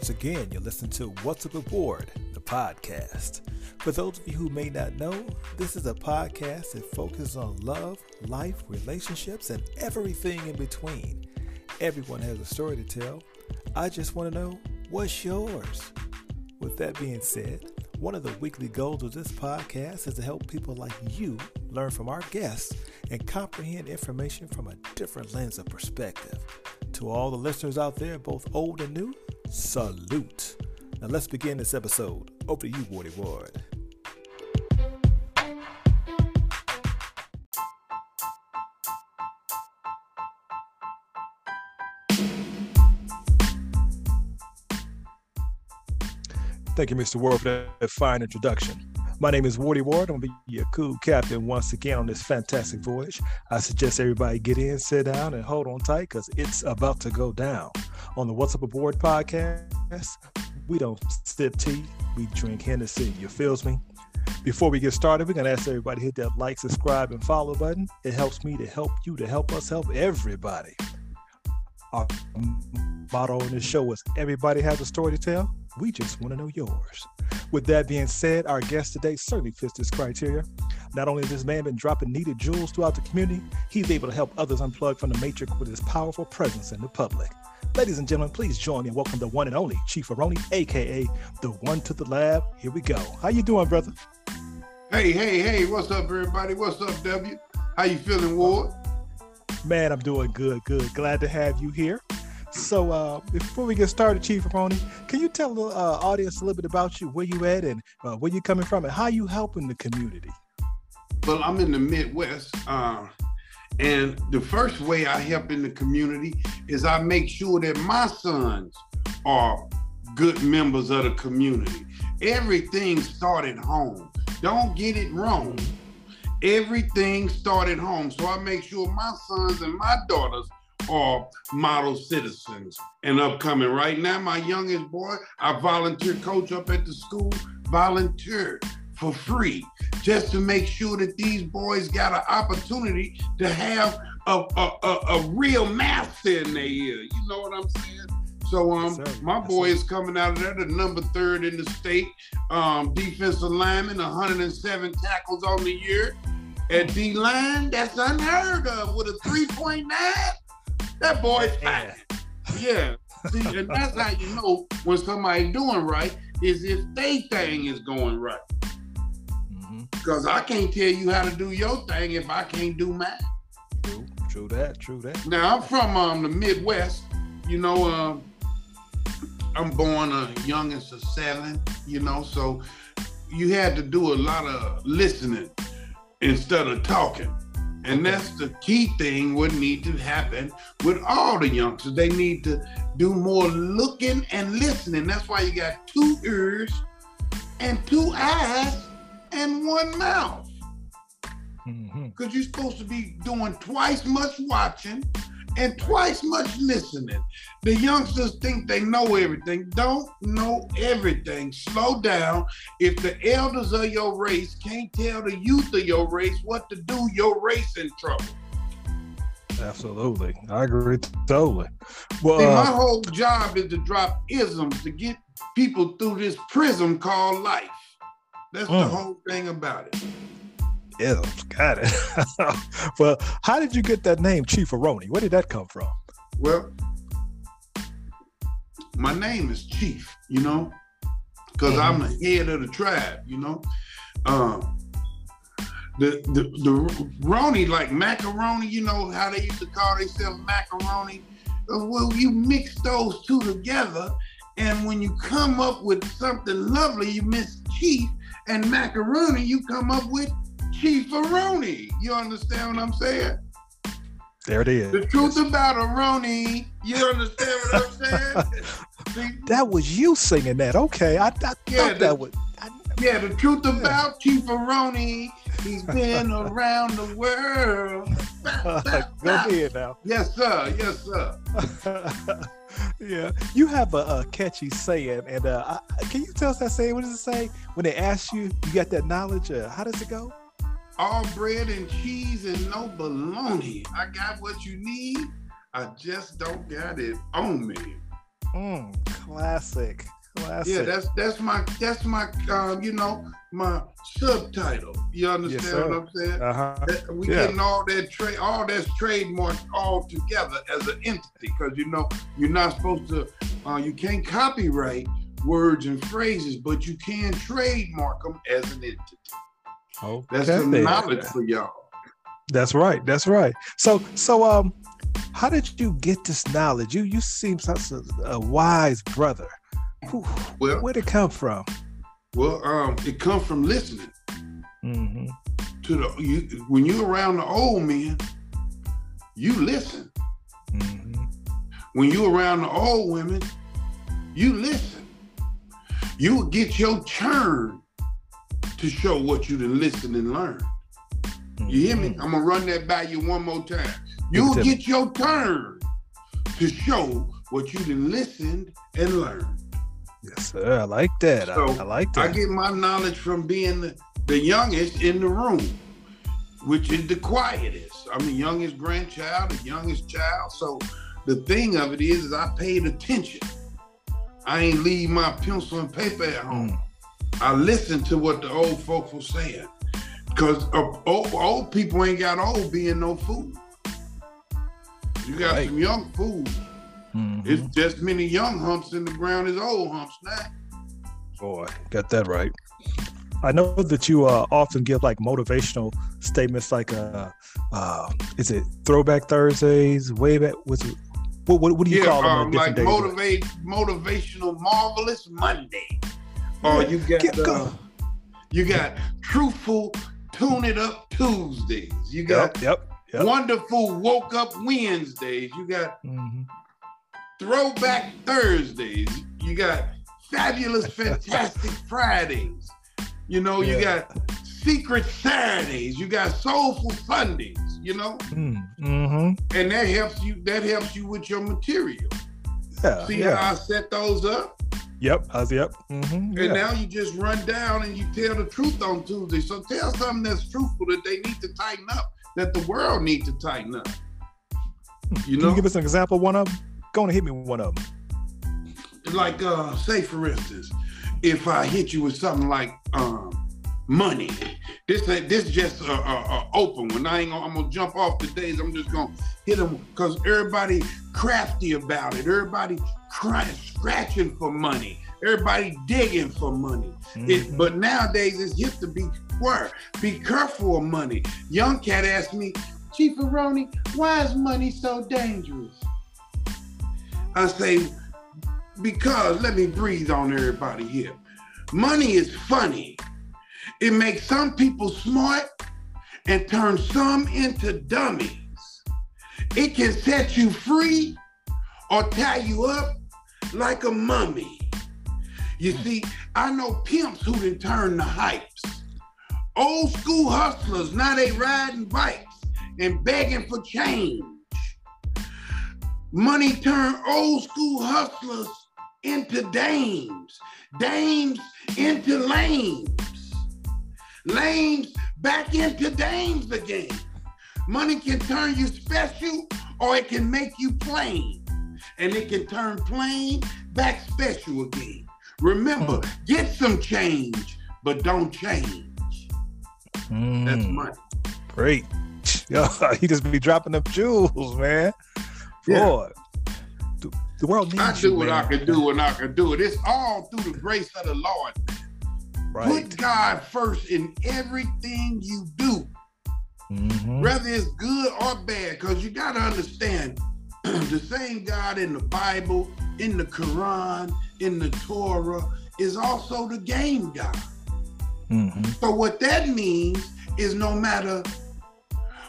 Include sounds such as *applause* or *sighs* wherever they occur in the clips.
Once again, you listen to What's Up Aboard, the podcast. For those of you who may not know, this is a podcast that focuses on love, life, relationships, and everything in between. Everyone has a story to tell. I just want to know what's yours. With that being said, one of the weekly goals of this podcast is to help people like you learn from our guests and comprehend information from a different lens of perspective. To all the listeners out there, both old and new, salute. Now let's begin this episode. Over to you, Wardy Ward. Thank you, Mr. Ward, for that fine introduction. My name is Wardy Ward. I'm going to be your cool captain once again on this fantastic voyage. I suggest everybody get in, sit down, and hold on tight because it's about to go down. On the What's Up Aboard podcast, we don't sip tea, we drink Hennessy. You feels me? Before we get started, we're going to ask everybody hit that like, subscribe, and follow button. It helps me to help you to help us help everybody. Our motto on this show is everybody has a story to tell. We just want to know yours. With that being said, our guest today certainly fits this criteria. Not only has this man been dropping needed jewels throughout the community, he's able to help others unplug from the matrix with his powerful presence in the public. Ladies and gentlemen, please join me and welcome the one and only Chief Aroni, aka the one to the lab. Here we go. How you doing, brother? Hey, hey, hey, what's up, everybody? What's up, W? How you feeling, Ward? Man, I'm doing good, good. Glad to have you here. So uh, before we get started, Chief Aroni, can you tell the uh, audience a little bit about you, where you at, and uh, where you coming from, and how you helping the community? Well, I'm in the Midwest, uh, and the first way I help in the community is I make sure that my sons are good members of the community. Everything started home. Don't get it wrong. Everything started home. So I make sure my sons and my daughters are model citizens and upcoming. Right now, my youngest boy, I volunteer coach up at the school, volunteer for free just to make sure that these boys got an opportunity to have a, a, a, a real master in their ear. You know what I'm saying? So um, yes, my boy yes, is coming out of there, the number third in the state, um, defensive lineman, 107 tackles on the year. At D line, that's unheard of with a 3.9. That boy's fine. Yeah. See, and that's how you know when somebody's doing right is if they thing is going right. Because mm-hmm. I can't tell you how to do your thing if I can't do mine. True, true that, true that. Now I'm from um, the Midwest. You know, um, I'm born a youngest of seven. You know, so you had to do a lot of listening instead of talking. And that's the key thing what need to happen with all the youngsters. They need to do more looking and listening. That's why you got two ears and two eyes and one mouth. Because mm-hmm. you're supposed to be doing twice much watching and twice much listening. The youngsters think they know everything. Don't know everything. Slow down. If the elders of your race can't tell the youth of your race what to do, your race in trouble. Absolutely. I agree totally. Well, See, my uh, whole job is to drop isms to get people through this prism called life. That's mm. the whole thing about it. Isms, got it. *laughs* well, how did you get that name, Chief Aroni? Where did that come from? Well, my name is Chief, you know, because mm-hmm. I'm the head of the tribe, you know. Um, the, the the Roni, like macaroni, you know how they used to call themselves macaroni. Well, you mix those two together, and when you come up with something lovely, you miss chief and macaroni, you come up with Chief Aroni. You understand what I'm saying? There it is. The truth about Aroni. You understand what I'm saying? *laughs* that was you singing that. Okay, I, I yeah, thought the, that was. I, yeah, the truth yeah. about Chief Aroni. He's *laughs* been around the world. Go ahead now. Yes, sir. Yes, sir. *laughs* yeah, you have a, a catchy saying, and uh, I, can you tell us that saying? What does it say when they ask you? You got that knowledge? Uh, how does it go? All bread and cheese and no baloney. I got what you need. I just don't got it on me. Mm, classic. Classic. Yeah, that's that's my that's my um, you know my subtitle. You understand Yes, what I'm saying? Uh-huh. That- we Yeah. getting all that trade, all that's trademarked all together as an entity, because you know you're not supposed to, uh, you can't copyright words and phrases, but you can trademark them as an entity. Okay. That's knowledge for y'all. That's right. That's right. So so um how did you get this knowledge? You you seem such a, a wise brother. Who, Well, where'd it come from? well, um, it comes from listening hmm to the you when you're around the old men, you listen. hmm When you're around the old women, you listen. You get your turn to show what you done listen and learn. You hear me? Mm-hmm. I'm gonna run that by you one more time. You'll get your turn to show what you done listened and learned. Yes, sir. I like that. I- So, I, like that. I get my knowledge from being the, the youngest in the room, which is the quietest. I'm the youngest grandchild, the youngest child. So the thing of it is, is I paid attention. I ain't leave my pencil and paper at home. Mm. I listened to what the old folks were saying. Because old, old people ain't got old being no fool. You got Right. some young fools. Mhm. It's just many young humps in the ground as old humps now. Boy, got that right. I know that you uh, often give like motivational statements, like uh, uh, is it Throwback Thursdays? Way back was it? What, what, what do you yeah, call them? on um, different like days? motivate, motivational, marvelous Monday. Yeah, you got get uh, you got truthful, tune it up Tuesdays. You got Yep, yep, yep. wonderful, woke up Wednesdays. You got Mhm. throwback Thursdays. You got fabulous, fantastic *laughs* Fridays. You know, you got secret Saturdays. You got soulful Sundays. You know, Mm, mhm. and that helps you. That helps you with your material. Yeah, See yeah. how I set those up? Yep, I was, yep. mhm, And yeah. now you just run down and you tell the truth on Tuesday. So tell something that's truthful that they need to tighten up, that the world needs to tighten up. You Can know, you give us an example of one of them? Go on and hit me with one of them. like uh, say for instance, if I hit you with something like um, money, this ain't- this just a, a, a open one. I ain't gonna, I'm gonna jump off the days. I'm just gonna hit them because everybody crafty about it. Everybody crying, scratching for money. Everybody digging for money. It, Mhm. but nowadays it's hip to be where be careful of money. Young cat asked me, Chief Aroni, why is money so dangerous? I say, because let me breathe on everybody here. Money is funny. It makes some people smart and turn some into dummies. It can set you free or tie you up like a mummy. You see, I know pimps who done turned the hypes. Old school hustlers, now they riding bikes and begging for change. Money turned old school hustlers into dames, dames into lames, lames back into dames again. Money can turn you special or it can make you plain, and it can turn plain back special again. Remember, get some change, but don't change. That's Mm, money. great. *laughs* Yo, *laughs* he just be dropping them jewels, man. Yeah. Boy, the, the world needs I you, do what man. I can do when I can do it. It's all through the grace of the Lord. Right. Put God first in everything you do, Mhm. whether it's good or bad, because you got to understand the same God in the Bible, in the Quran, in the Torah is also the game God. Mhm. So, what that means is no matter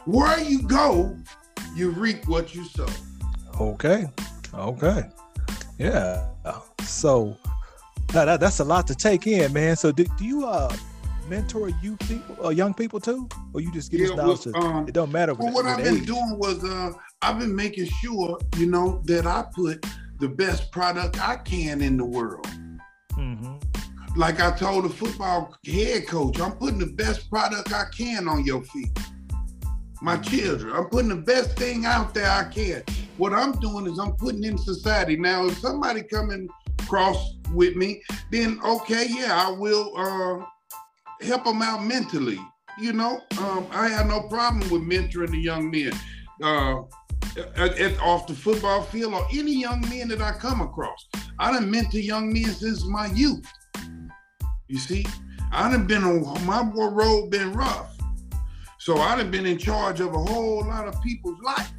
where you go, you reap what you sow. Okay. Okay. Yeah. So that, that- that's a lot to take in, man. So do, do you uh mentor youth people or young people too? Or you just give Yeah, well, to- um, it don't matter Well, what, what I've been age. doing was uh, I've been making sure, you know, that I put the best product I can in the world. Mhm. Like I told the football head coach, I'm putting the best product I can on your feet. My children, I'm putting the best thing out there I can. what I'm doing is I'm putting in society. Now, if somebody coming across with me, then okay, yeah, I will uh, help them out mentally. You know, um, I have no problem with mentoring the young men uh, at, at, off the football field or any young men that I come across. I done mentor young men since my youth. You see, I done been on my road been rough. So I done been in charge of a whole lot of people's life.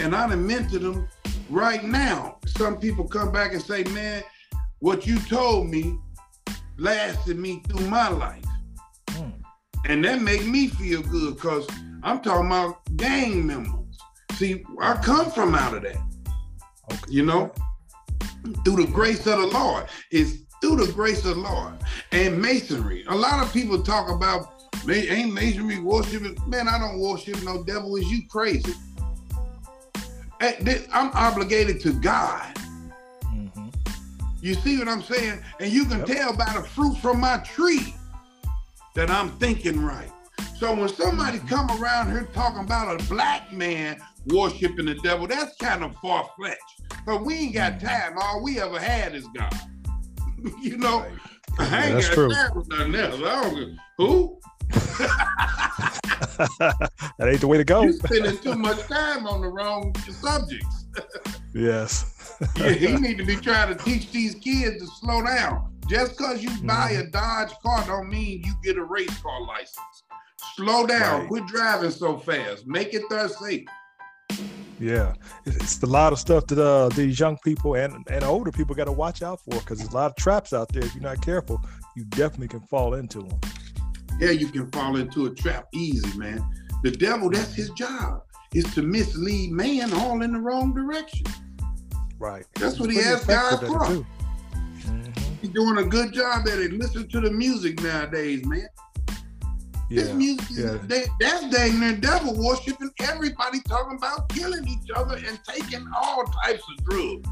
And I done mentored them right now. Some people come back and say, man, what you told me lasted me through my life. Mm. And that make me feel good because I'm talking about gang members. See, I come from out of that. Okay. You know, through the grace of the Lord. It's through the grace of the Lord. And masonry. A lot of people talk about ain't masonry worshiping. Man, I don't worship no devil. Is you crazy? I'm obligated to God. Mm-hmm. You see what I'm saying? And you can yep. tell by the fruit from my tree that I'm thinking right. So when somebody mm-hmm. come around here talking about a black man worshiping the devil, that's kind of far fetched. But we ain't got mm-hmm. time. All we ever had is God. *laughs* you know, right. I ain't got true. time for nothing else. I don't, who? *laughs* that ain't the way to go. You're spending too much time on the wrong subjects. *laughs* yes. yeah, he need to be trying to teach these kids to slow down. Just because you buy mm-hmm. a Dodge car don't mean you get a race car license. Slow down. Right. Quit driving so fast. Make it there safe. Yeah, it's a lot of stuff that uh, these young people and, and older people got to watch out for because there's a lot of traps out there. If you're not careful, you definitely can fall into them yeah, you can fall into a trap easy, man. The devil, that's his job, is to mislead man all in the wrong direction. Right. That's what he asked God for. Mm-hmm. He's doing a good job at it. Listen to the music nowadays, man. Yeah, this music, yeah. they, that's dang near devil worshiping. Everybody talking about killing each other and taking all types of drugs.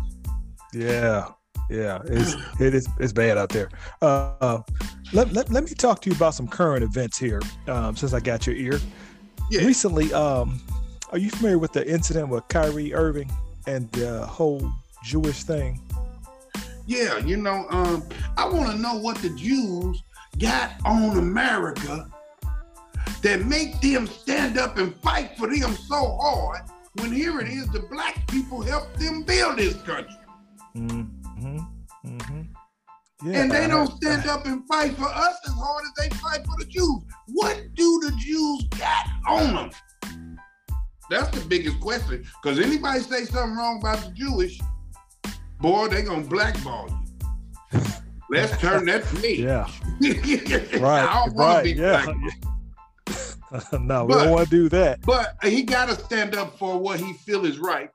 Yeah, yeah, it's *sighs* it is it's bad out there. Uh, let, let, let me talk to you about some current events here, um, since I got your ear. Yeah. Recently, um, are you familiar with the incident with Kyrie Irving and the whole Jewish thing? Yeah, you know, um, I want to know what the Jews got on America that make them stand up and fight for them so hard when here it is the black people helped them build this country. Mm-hmm. Mm-hmm. Yeah, and they don't stand up and fight for us as hard as they fight for the Jews. What do the Jews got on them? That's the biggest question. Because anybody say something wrong about the Jewish, boy, they gonna blackball you. Let's turn that page. *laughs* Yeah. *laughs* right. right. yeah. *laughs* no, we but, don't want to do that. But he got to stand up for what he feel is right,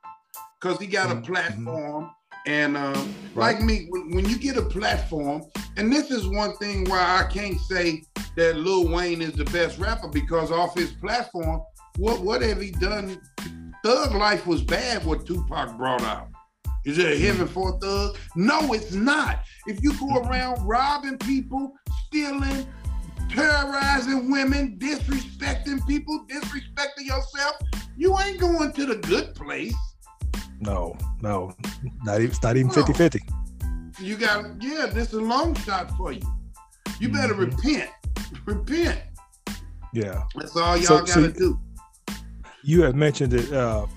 because he got a mm-hmm. platform and um, right. like me, when, when, you get a platform, and this is one thing why I can't say that Lil Wayne is the best rapper because off his platform, what what have he done? Thug Life was bad. What Tupac brought out. Is it a heaven for a thug? No, it's not. If you go around robbing people, stealing, terrorizing women, disrespecting people, disrespecting yourself, you ain't going to the good place. No, no, not even, not even 50 50. You got, yeah, this is a long shot for you. You better mm-hmm. repent. Repent. Yeah. That's all y'all so, got to so do. You had mentioned that uh,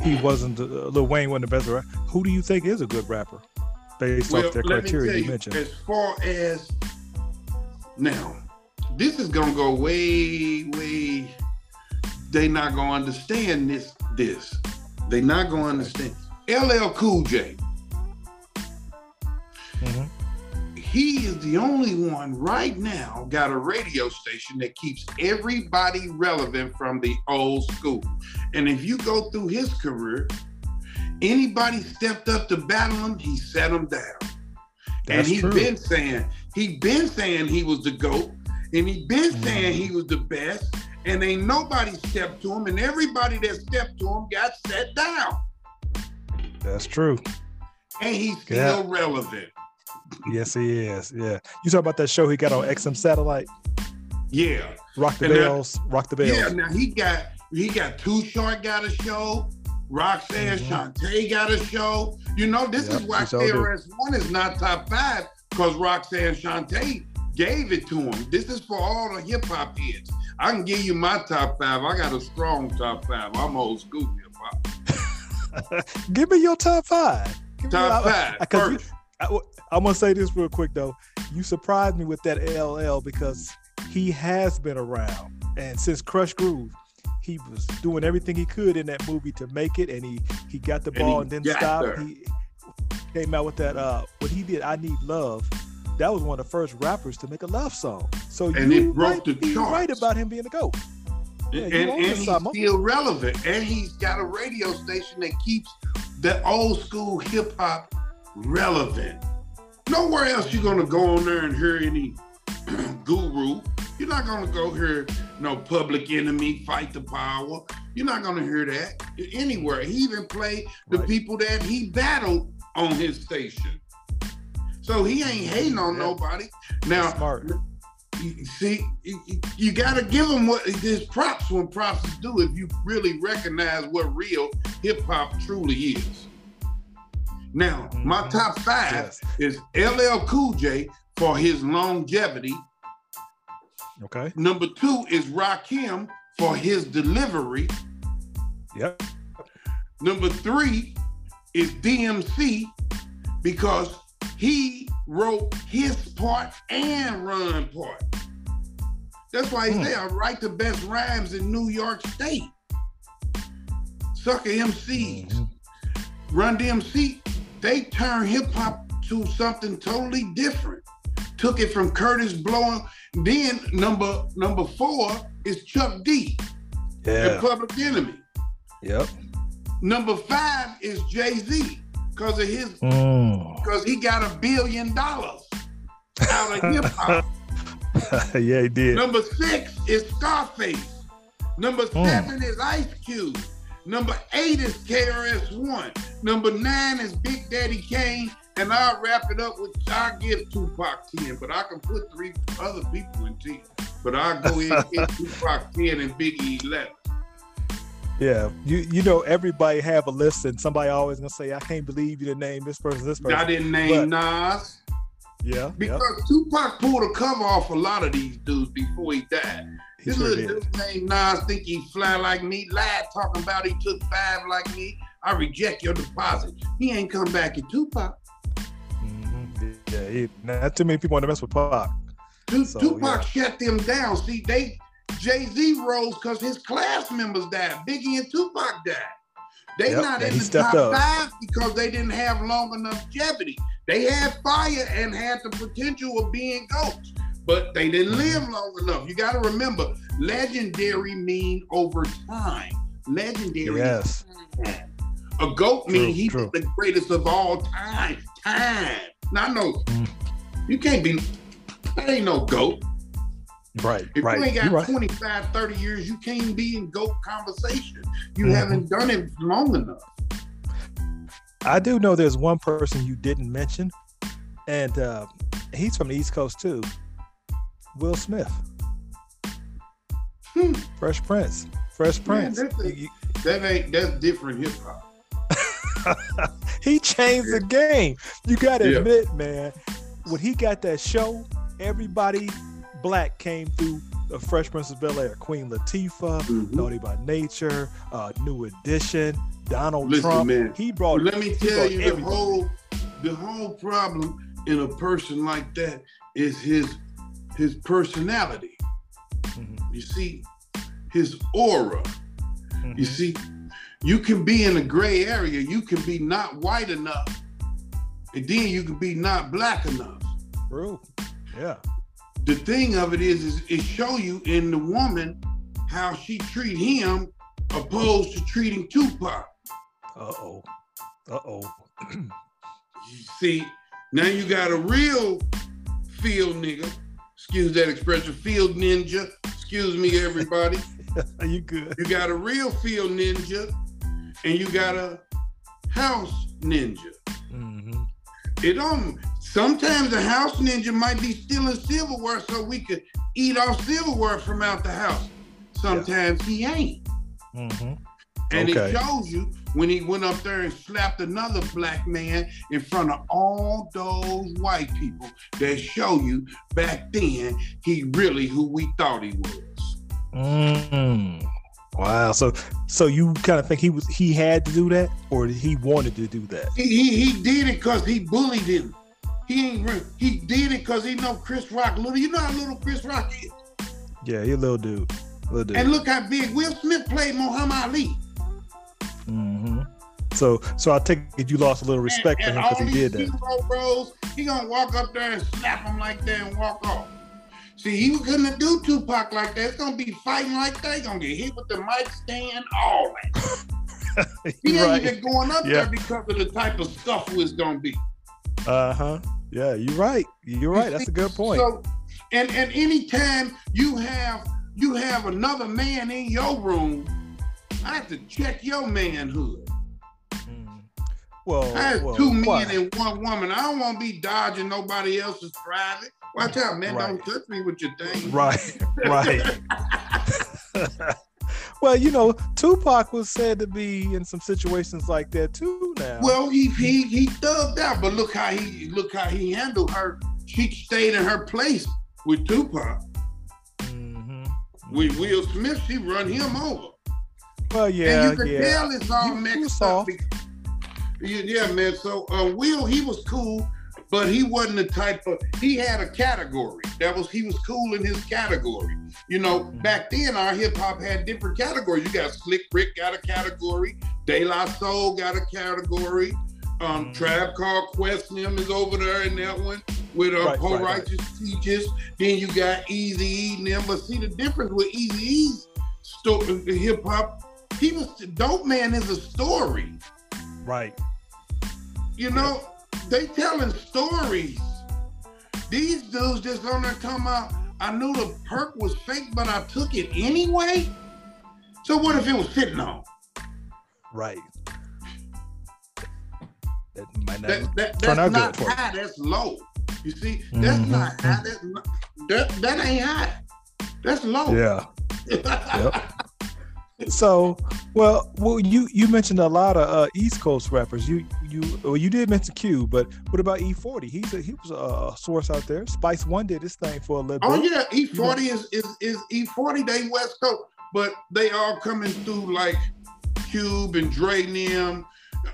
he wasn't, uh, Lil Wayne wasn't the best rapper. Who do you think is a good rapper based well, off the criteria you, you mentioned? As far as now, this is to go way, way, they not to understand this, this. They not gonna understand. LL Cool J. Mm-hmm. He is the only one right now got a radio station that keeps everybody relevant from the old school. And if you go through his career, anybody stepped up to battle him, he set them down. That's and he's true. been saying he been saying he was the goat, and he been saying he was the best and ain't nobody stepped to him, and everybody that stepped to him got set down. That's true. And he's still yeah. relevant. yes, he is. Yeah. You talk about that show he got on XM Satellite? Yeah. Rock the and Bells. Now, Rock the Bells. Yeah, now he got he got Too Short got a show. Roxanne mm-hmm. Shante got a show. You know, this yep, is why KRS One is not top five because Roxanne Shante gave it to him. This is for all the hip hop heads. I can give you my top five. I got a strong top five. I'm old school hip hop. *laughs* give me your top five. Give top five. I, I, I'm gonna say this real quick though. You surprised me with that LL because he has been around, and since Krush Groove, he was doing everything he could in that movie to make it, and he he got the ball and, and then stopped. He came out with that uh what he did. I need love that was one of the first rappers to make a love song. So and you it broke the charts. right about him being a goat. Yeah, and, and he's still relevant. And he's got a radio station that keeps the old school hip hop relevant. Nowhere else you're gonna go on there and hear any *clears throat* guru. You're not gonna go hear no public enemy fight the power. You're not gonna hear that anywhere. He even played the right. people that he battled on his station. So he ain't hating on yeah. nobody. Now, smart. see, you got to give him what his props when props is due if you really recognize what real hip hop truly is. Now, mm-hmm. my top five yes. is LL Cool J for his longevity. Okay. Number two is Rakim for his delivery. Yep. Number three is DMC because he wrote his part and run part. That's why he mm. said, I write the best rhymes in New York State. Sucker MCs, mm-hmm. Run DMC, they turned hip hop to something totally different. Took it from Kurtis Blow. Then number number four is Chuck D. Yeah. And Public Enemy. Yep. Number five is Jay Z because of his mm. because he got a billion dollars out of hip hop. *laughs* yeah, he did. Number six is Scarface. Number mm. seven is Ice Cube. Number eight is KRS One. Number nine is Big Daddy Kane. And I'll wrap it up with I'll give Tupac 10, but I can put three other people in 10. But I'll go in and get *laughs* Tupac 10 and Biggie 11. Yeah, you you know everybody have a list, and somebody always gonna say, "I can't believe you didn't name this person, this person." I didn't name but, Nas. Yeah, because yep. Tupac pulled a cover off a lot of these dudes before he died. He this sure little dude named Nas think he fly like me, lied talking about he took five like me. I reject your deposit. He ain't come back in Tupac. Mm-hmm. Yeah, he, not too many people want to mess with Pac. so, Tupac yeah. shut them down. See, they Jay Z rose because his class members died. Biggie and Tupac died. They yep, not in the top up. five because they didn't have long enough longevity. They had fire and had the potential of being goats, but they didn't live long enough. You got to remember, legendary mean over time. Legendary. Yes. A goat true, mean he's the greatest of all time. Time. Now, no, mm. you can't be. That ain't no goat. Right. If right. you ain't got right. 25, 30 years, you can't be in GOAT conversation. You mm-hmm. haven't done it long enough. I do know there's one person you didn't mention, and uh, he's from the East Coast too. Will Smith. Hmm. Fresh Prince. Fresh Prince. Man, a, that ain't that's different hip hop. *laughs* he changed the game. You gotta yeah. admit, man, when he got that show, everybody black came through the Fresh Prince of Bel Air. Queen Latifah, mm-hmm. Naughty by Nature, uh, New Edition, Donald Listen, Trump. Man, he brought. Let me tell you everybody. the whole the whole problem in a person like that is his his personality. Mm-hmm. You see, his aura. Mm-hmm. You see, you can be in a gray area. You can be not white enough, and then you can be not black enough. True. Yeah the thing of it is, is it show you in the woman how she treat him opposed to treating Tupac. Uh oh. Uh oh. *clears throat* see, now you got a real field nigga. Excuse that expression, field ninja. Excuse me, everybody. Are *laughs* you good? You got a real field ninja, and you got a house ninja. Mm-hmm. It don't Sometimes a house ninja might be stealing silverware so we could eat off silverware from out the house. Sometimes yeah. he ain't. Mm-hmm. And Okay. it shows you when he went up there and slapped another black man in front of all those white people that show you back then he really who we thought he was. Mm. Wow. So so you kind of think he was he had to do that, or he wanted to do that? He he, he did it because he bullied him. He ain't he did it because he know Chris Rock little. You know how little Chris Rock is. Yeah, he a little dude. Little dude. And look how big Will Smith played Muhammad Ali. Mm-hmm. So so I take it you lost a little respect and, for him because he did that. bros, he gonna walk up there and slap him like that and walk off. See, he couldn't do Tupac like that. It's gonna be fighting like that. He gonna get hit with the mic stand, all that. *laughs* He ain't right. even going up Yeah. there because of the type of stuff it's gonna be. Uh huh. Yeah, you're right. You're right. That's a good point. So, and and anytime you have you have another man in your room, I have to check your manhood. Well, I have well, two men why? and one woman. I don't want to be dodging nobody else's private. Watch out, man! Right. Don't touch me with your thing. Right, right. *laughs* *laughs* well, you know, Tupac was said to be in some situations like that too. Now, Well, he he he thugged out, but look how he look how he handled her. She stayed in her place with Tupac. Mhm. With Will Smith, she run him over. well, yeah, and you can yeah. tell it's all You- mixed up. Yeah, man. So uh, Will, he was cool, but he wasn't the type of. He had a category that was he was cool in his category. You know, Mhm. back then our hip hop had different categories. You got Slick Rick got a category, De La Soul got a category. Um, Mhm. Tribe Called Quest them is over there in that one with uh, Right, Poor right, right. Righteous Teachers. Then you got Easy E and them. But see the difference with Eazy-E's sto- the hip hop. He was Dope Man is a story. right. You know, they telling stories. These dudes just on there talking about, I knew the perk was fake, but I took it anyway. So what if it was fentanyl? Right. That might not. That, that, Turn that's out not good for high, that's low. You see, that's Mhm. not high. That's not, that, that ain't high. That's low. yeah. *laughs* Yep. So, well, well, you you mentioned a lot of uh, East Coast rappers. You you well, you did mention Q, but what about E40? He's a, he was a source out there. Spice One did his thing for a little bit. Oh bit. yeah, E40 is is is E40. They West Coast, but they all coming through like Cube and Dre them.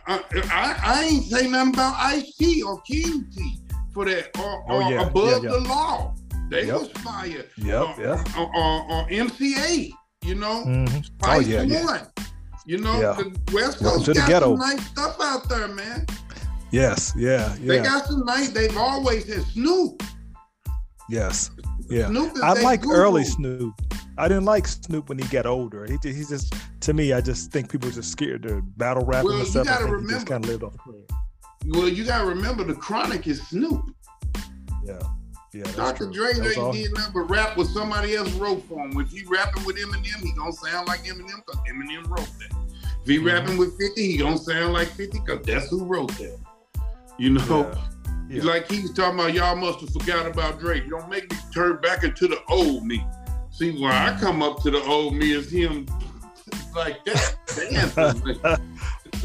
I, I, I ain't say nothing about Ice T or King Tee for that or, Oh, or yeah, above yeah, the law. They Yep. was fire. Yep, uh, or, yeah. Uh, or, uh, or, or MCA, you know, Mhm. Spice yeah, yeah. One. You know, Yeah. the West Coast to the got ghetto. some nice stuff out there, man. Yes, yeah, They got some nice. They've always had Snoop. yes, yeah. Snoop is I like guru. early Snoop. I didn't like Snoop when he got older. He just, he's just to me. I just think people just scared to battle rap Well, and you stuff. I gotta he remember- kind of lived off. Well, you gotta remember the Chronic is Snoop. Yeah, yeah. Dr. Dre ain't did nothing but rap with somebody else wrote for him. If he rapping with Eminem, he gonna sound like Eminem because Eminem wrote that. If he Mhm. rapping with 50, he gonna sound like 50 because that's who wrote that. You know, Yeah. *laughs* Yeah. like he was talking about, y'all must have forgot about Drake. You don't make me turn back into the old me. See, when I come up to the old me is him *laughs* like that. *laughs*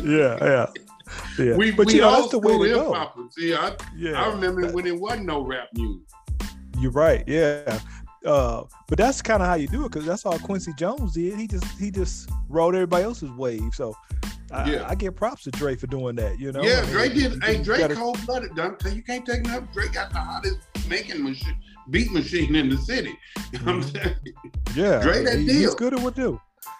yeah, yeah, yeah. we but we you know, all that's the way to go. See, I, Yeah, I remember when it wasn't no rap music. You're right. Yeah. Uh, but that's kind of how you do it because that's all Quincy Jones did. He just he just rode everybody else's wave. So I, Yeah. I give props to Dre for doing that. You know. Yeah, I mean, Drake did. Hey, gotta- cold blooded. You can't take nothing. Drake got the hottest making machine, beat machine in the city. *laughs* You know what I'm Mhm. saying? Yeah, Dre that he- deal. he's good at what do.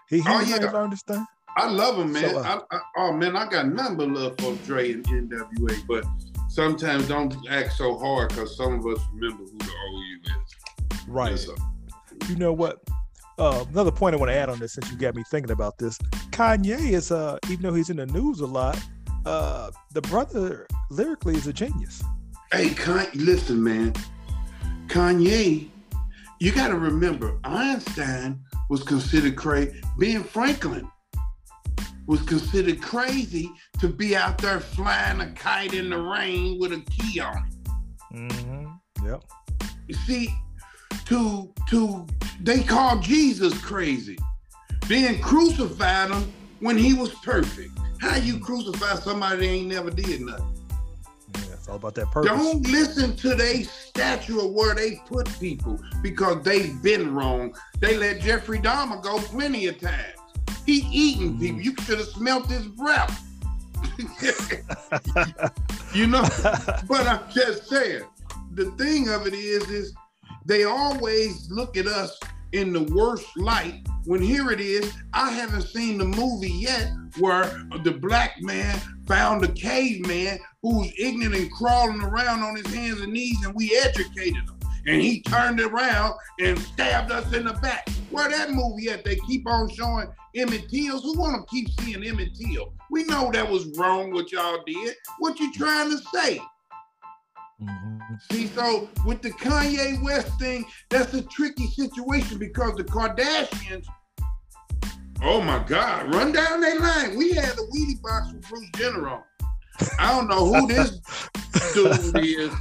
He he Oh, yeah. thing. I love him, man. So, uh, I, I, oh man, I got nothing but love for Dre and NWA. But sometimes don't act so hard because some of us remember who the OU is. Right. Yes. You know what? Uh, another point I want to add on this, since you got me thinking about this, Kanye is uh, even though he's in the news a lot, uh, the brother lyrically is a genius. Hey, Kanye, listen, man. Kanye, you got to remember, Einstein was considered crazy. Ben Franklin was considered crazy to be out there flying a kite in the rain with a key on it. Mm-hmm. Yep. You see, to to they called Jesus crazy. Then crucified him when he was perfect. How you crucify somebody that ain't never did nothing? Yeah, it's all about that purpose. Don't listen to their statue of where they put people because they've been wrong. They let Jeffrey Dahmer go plenty of times. He eating people. You should have smelt his breath. *laughs* you know, but I'm just saying. The thing of it is, is they always look at us in the worst light. When here it is, I haven't seen the movie yet where the black man found a caveman who's ignorant and crawling around on his hands and knees, and we educated him. And he turned around and stabbed us in the back. Where that movie at? They keep on showing Emmett Till's. Who want to keep seeing Emmett Till? We know that was wrong what y'all did. What you trying to say? Mm-hmm. See, so with the Kanye West thing, that's a tricky situation because the Kardashians, oh my God, run down that line. We had the Wheatie box with Bruce Jenner on. I don't know who this dude *laughs* is,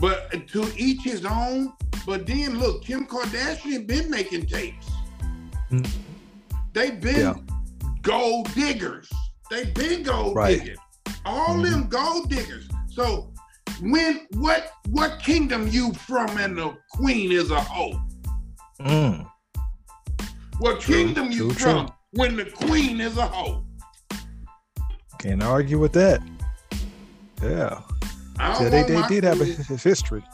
but to each his own. But then look, Kim Kardashian been making tapes. Mm-hmm. They've been yeah. gold diggers. They've been gold right. diggers. All mm-hmm. them gold diggers. So when what what kingdom you from and the queen is a hoe? Mm. What true, kingdom you true, from true. when the queen is a hoe? Can't argue with that. Yeah. Yeah, they, they did have a history.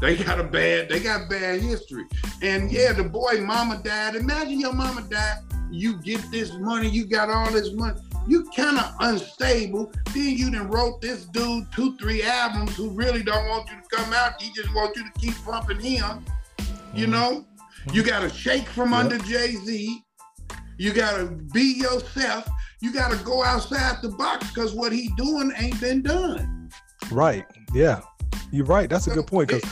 They got a bad, they got bad history. And yeah, the boy mama died. Imagine your mama died. You get this money, you got all this money you kind of unstable. Then you done wrote this dude two, three albums who really don't want you to come out. He just want you to keep pumping him. You mm-hmm. know, you got to shake from yep. under Jay Z. You got to be yourself. You got to go outside the box because what he doing ain't been done. Right. Yeah. You're right. That's a good point because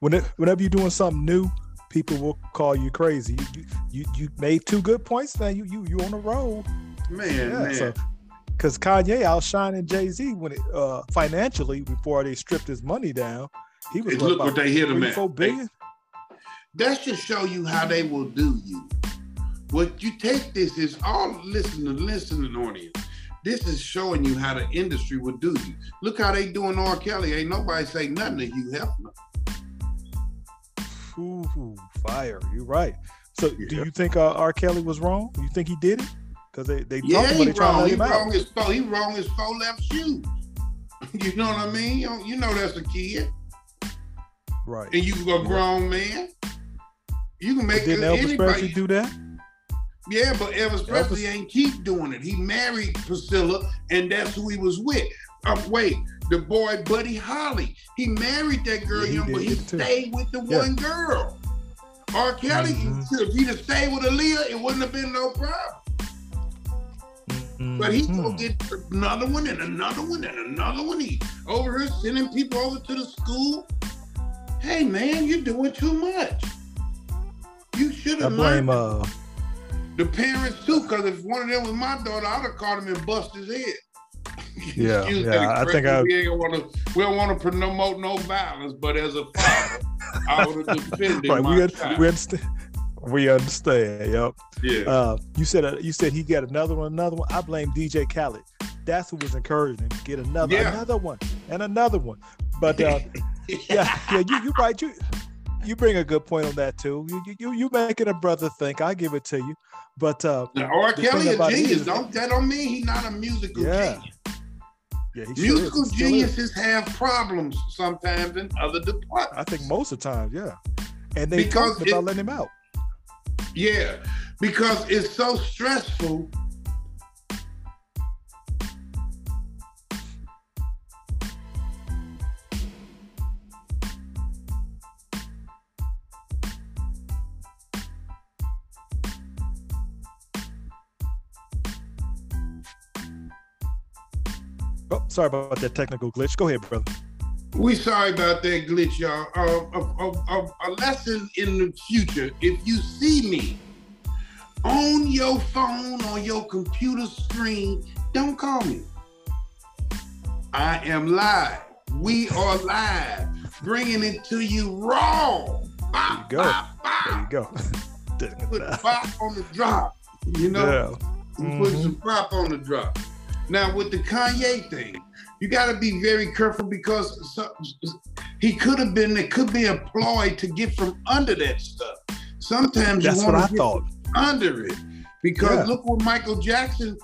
whenever you're doing something new, people will call you crazy. You, you, you made two good points. Now you you you on the road. Man, yeah, man. So, because Kanye outshining Jay Z when it uh, financially before they stripped his money down, he was look what they hit him at. Four billion. That should show you how they will do you. What you take this is all listening, listening audience. This is showing you how the industry will do you. Look how they doing R. Kelly. Ain't nobody say nothing to Hugh Hefner. Ooh, fire! You're right. So, yeah. do you think uh, R. Kelly was wrong? You think he did it? because they they yeah, he wrong. He wrong his four. He wrong his four left shoes. *laughs* you know what I mean? You know, you know that's a kid, right? And you a grown man. You can make didn't Elvis anybody Presley do that? Yeah, but Elvis Presley Elvis... ain't keep doing it. He married Priscilla, and that's who he was with. Um, wait, the boy Buddy Holly. He married that girl, yeah, young, but he stayed with the yeah. one girl. R. Kelly, mm-hmm. if he'd have stayed with Aaliyah, it wouldn't have been no problem. Mm-hmm. But he's gonna get another one and another one and another one. He over here sending people over to the school. Hey man, you're doing too much. You should have blame uh the parents too, because if one of them was my daughter, I'd have caught him and bust his head. *laughs* Yeah, yeah. I think I we ain't want to. We don't want to promote no violence, but as a father, I would have *laughs* defended right, my we, we understand. We understand. Yep. Yeah. Uh, you said uh, you said he got another one, another one. I blame DJ Khaled. That's who was encouraging him. Get another, yeah. another one, and another one. But uh, *laughs* yeah, yeah, you you right. You you bring a good point on that too. You you you making a brother think. I give it to you. But uh, now, R. Kelly a genius. Don't that don't mean he's not a musical yeah. genius. Yeah, musical sure geniuses have problems sometimes in other departments. I think most of the time, yeah. And they because talk about it, letting him out. Yeah, because it's so stressful. Oh, sorry about that technical glitch. Go ahead, brother. We sorry about that glitch, y'all. Uh, a, a, a, lesson in the future. If you see me on your phone or your computer screen, don't call me. I am live. We are live, bringing it to you raw. There you go. There you go. *laughs* Put pop on the drop. You know. who mm-hmm. put some prop on the drop. Now with the Kanye thing, you got to be very careful because he could have been. It could be a ploy to get from under that stuff. Sometimes that's you what I thought under it because yeah. look what Michael Jackson.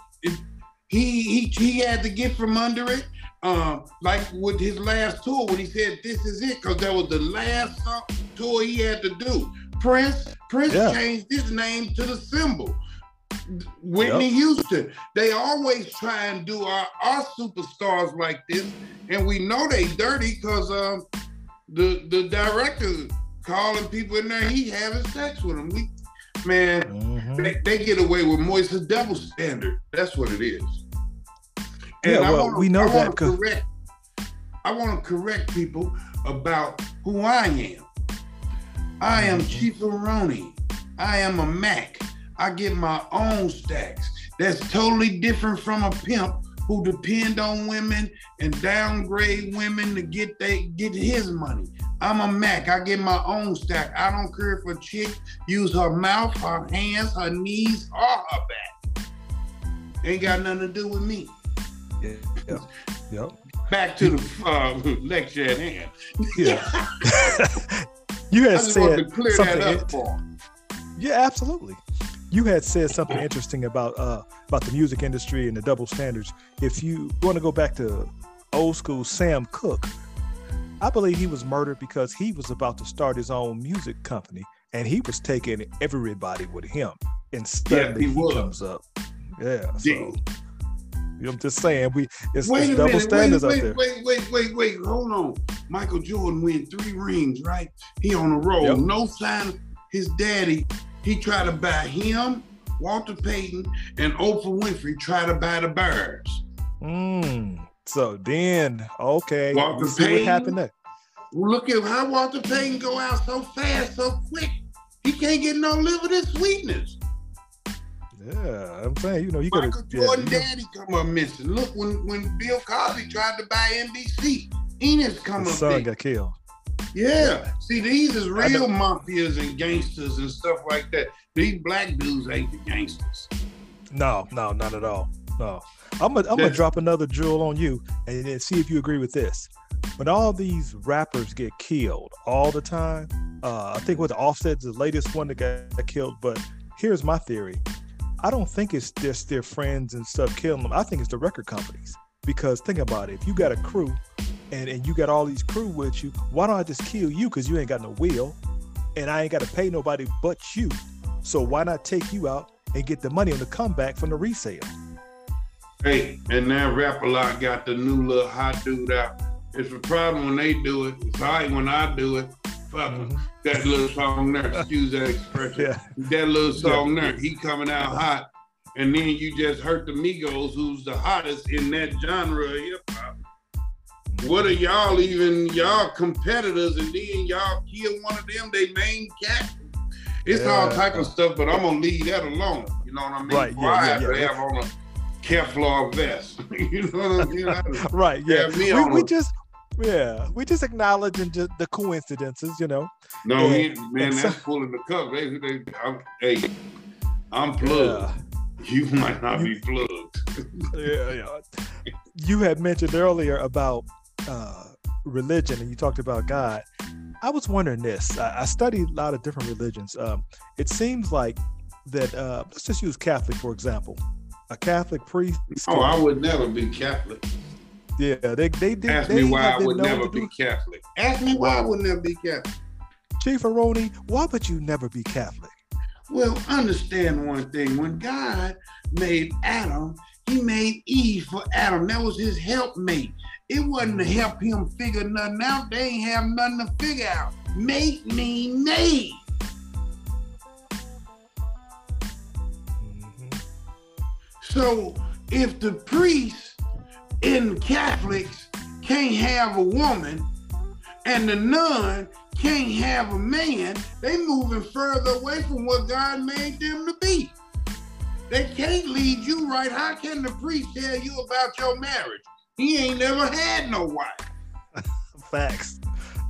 He he he had to get from under it. Um, like with his last tour when he said this is it because that was the last tour he had to do. Prince Prince yeah. changed his name to the symbol. Whitney yep. Houston. They always try and do our, our superstars like this, and we know they dirty because um, the the director calling people in there, he having sex with them. We man, mm-hmm. they, they, get away with more. It's a double standard. That's what it is. And yeah, well, wanna, we know I that because I want to correct people about who I am. I am mm-hmm. Chief Aroni. I am a Mac. I get my own stacks. That's totally different from a pimp who depend on women and downgrade women to get they get his money. I'm a Mac. I get my own stack. I don't care if a chick use her mouth, her hands, her knees, or her back. Ain't got nothing to do with me. Yeah. Yep. yep. Back to the uh, *laughs* lecture at hand. Yeah. *laughs* *laughs* you had said something. Clear that. Yeah, absolutely you had said something interesting about uh, about the music industry and the double standards. If you want to go back to old school Sam Cooke, I believe he was murdered because he was about to start his own music company and he was taking everybody with him. And suddenly yeah, he, he comes up. Yeah. So yeah. You know, I'm just saying we it's, wait it's double minute, standards wait, out there. Wait, wait, wait, wait, hold on. Michael Jordan win three rings, right? He on a roll. Yep. No sign his daddy he tried to buy him, Walter Payton, and Oprah Winfrey tried to buy the Bears. Mm. So then, okay, Walter Payton, what happened there. Look at how Walter Payton go out so fast, so quick. He can't get no liver this sweetness. Yeah, I'm saying, you know, you got Michael Jordan yeah, daddy come up missing. Look, when when Bill Cosby tried to buy NBC, Ennis come His up. Son big. got killed. Yeah. See, these is real mafias and gangsters and stuff like that. These black dudes ain't the gangsters. No, no, not at all. No. I'm gonna I'm gonna drop another jewel on you and, and see if you agree with this. When all these rappers get killed all the time, uh, I think the Offset's the latest one that got killed. But here's my theory: I don't think it's just their friends and stuff killing them. I think it's the record companies. Because think about it: if you got a crew and, and you got all these crew with you, why don't I just kill you? Because you ain't got no will, and I ain't got to pay nobody but you. So why not take you out and get the money on the comeback from the resale? Hey, and now Rap-A-Lot got the new little hot dude out. It's a problem when they do it. It's all right when I do it. Fuck mm-hmm. that little song there. *laughs* Excuse that expression. Yeah. That little song yeah. there. He coming out hot. And then you just hurt the Migos, who's the hottest in that genre of hip hop what are y'all even y'all competitors? And then y'all kill one of them they main cat? It's yeah. all type of stuff but i'm gonna leave that alone. You know what i mean? Right. Yeah, yeah, yeah. have on a kevlar vest. *laughs* You know what i mean? *laughs* Right yeah. we, we just yeah we just acknowledging just the coincidences you know? No and, he, man that's so, pulling the cup. They, they, I'm, hey i'm plugged. You might not be plugged. *laughs* Yeah yeah. You had mentioned earlier about uh, religion and you talked about God, I was wondering this. I, I studied a lot of different religions. Um, it seems like that. Uh, let's just use Catholic for example. A Catholic priest. Oh, I would never be Catholic. Yeah, they they did. Ask me why I would never be Catholic. Ask me why I would never be Catholic. Chief Aroni, why would you never be Catholic? Well, understand one thing. When God made Adam, he made Eve for Adam. That was his helpmate. It wasn't to help him figure nothing out. They ain't have nothing to figure out. Make me made. Mm-hmm. So if the priests in Catholics can't have a woman and the nun can't have a man, they moving further away from what God made them to be. They can't lead you right. How can the priest tell you about your marriage? He ain't never had no wife. *laughs* Facts.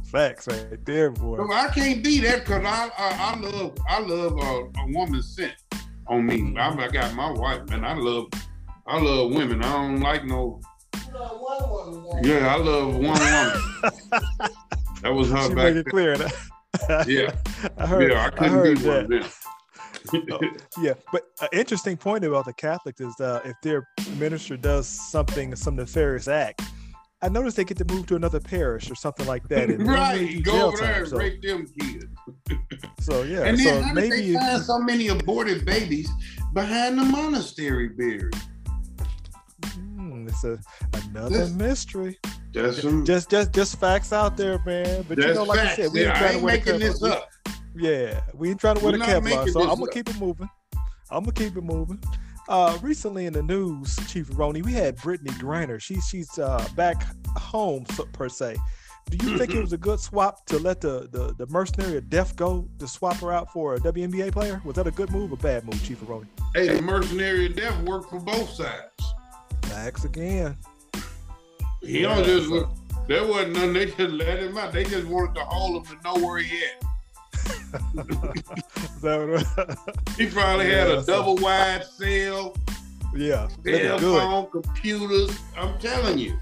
Facts right there, boy. So I can't be that because I, I, I love I love a, a woman scent. on me. Mm-hmm. I, I got my wife, man. I love, I love women. I don't like no. Yeah, I love one woman. *laughs* that was her She back make it clear. *laughs* Yeah, I heard. yeah, I I, couldn't heard be one of that. them. *laughs* Yeah, but an interesting point about the Catholics is uh, if their minister does something, some nefarious act, I noticed they get to move to another parish or something like that. and they don't really right, go over there time, and so, rape them kids. *laughs* so yeah, and then so how did maybe they find so many aborted babies behind the monastery buried? hmm, it's a, another mystery. That's some. Just, just, just facts out there, man. But you know, like facts. I said, we yeah, ain't I trying to ain't making this up. Yeah, we ain't trying to wear We're the Kevlar, so I'm gonna up. keep it moving. I'm gonna keep it moving. Uh, recently in the news, Chief Roney, we had Brittney Griner. She's she's uh, back home so, per se. Do you think it was a good swap to let the, the the mercenary of death go to swap her out for a WNBA player? Was that a good move or bad move, Chief Roney? Hey, the mercenary of death work for both sides. Facts again. He Yeah, don't just so- look. There wasn't none. They just let him out. They just wanted to hold him to know where he at. Is that what- He probably had a double wide cell, yeah, cell phone, computers. I'm telling you,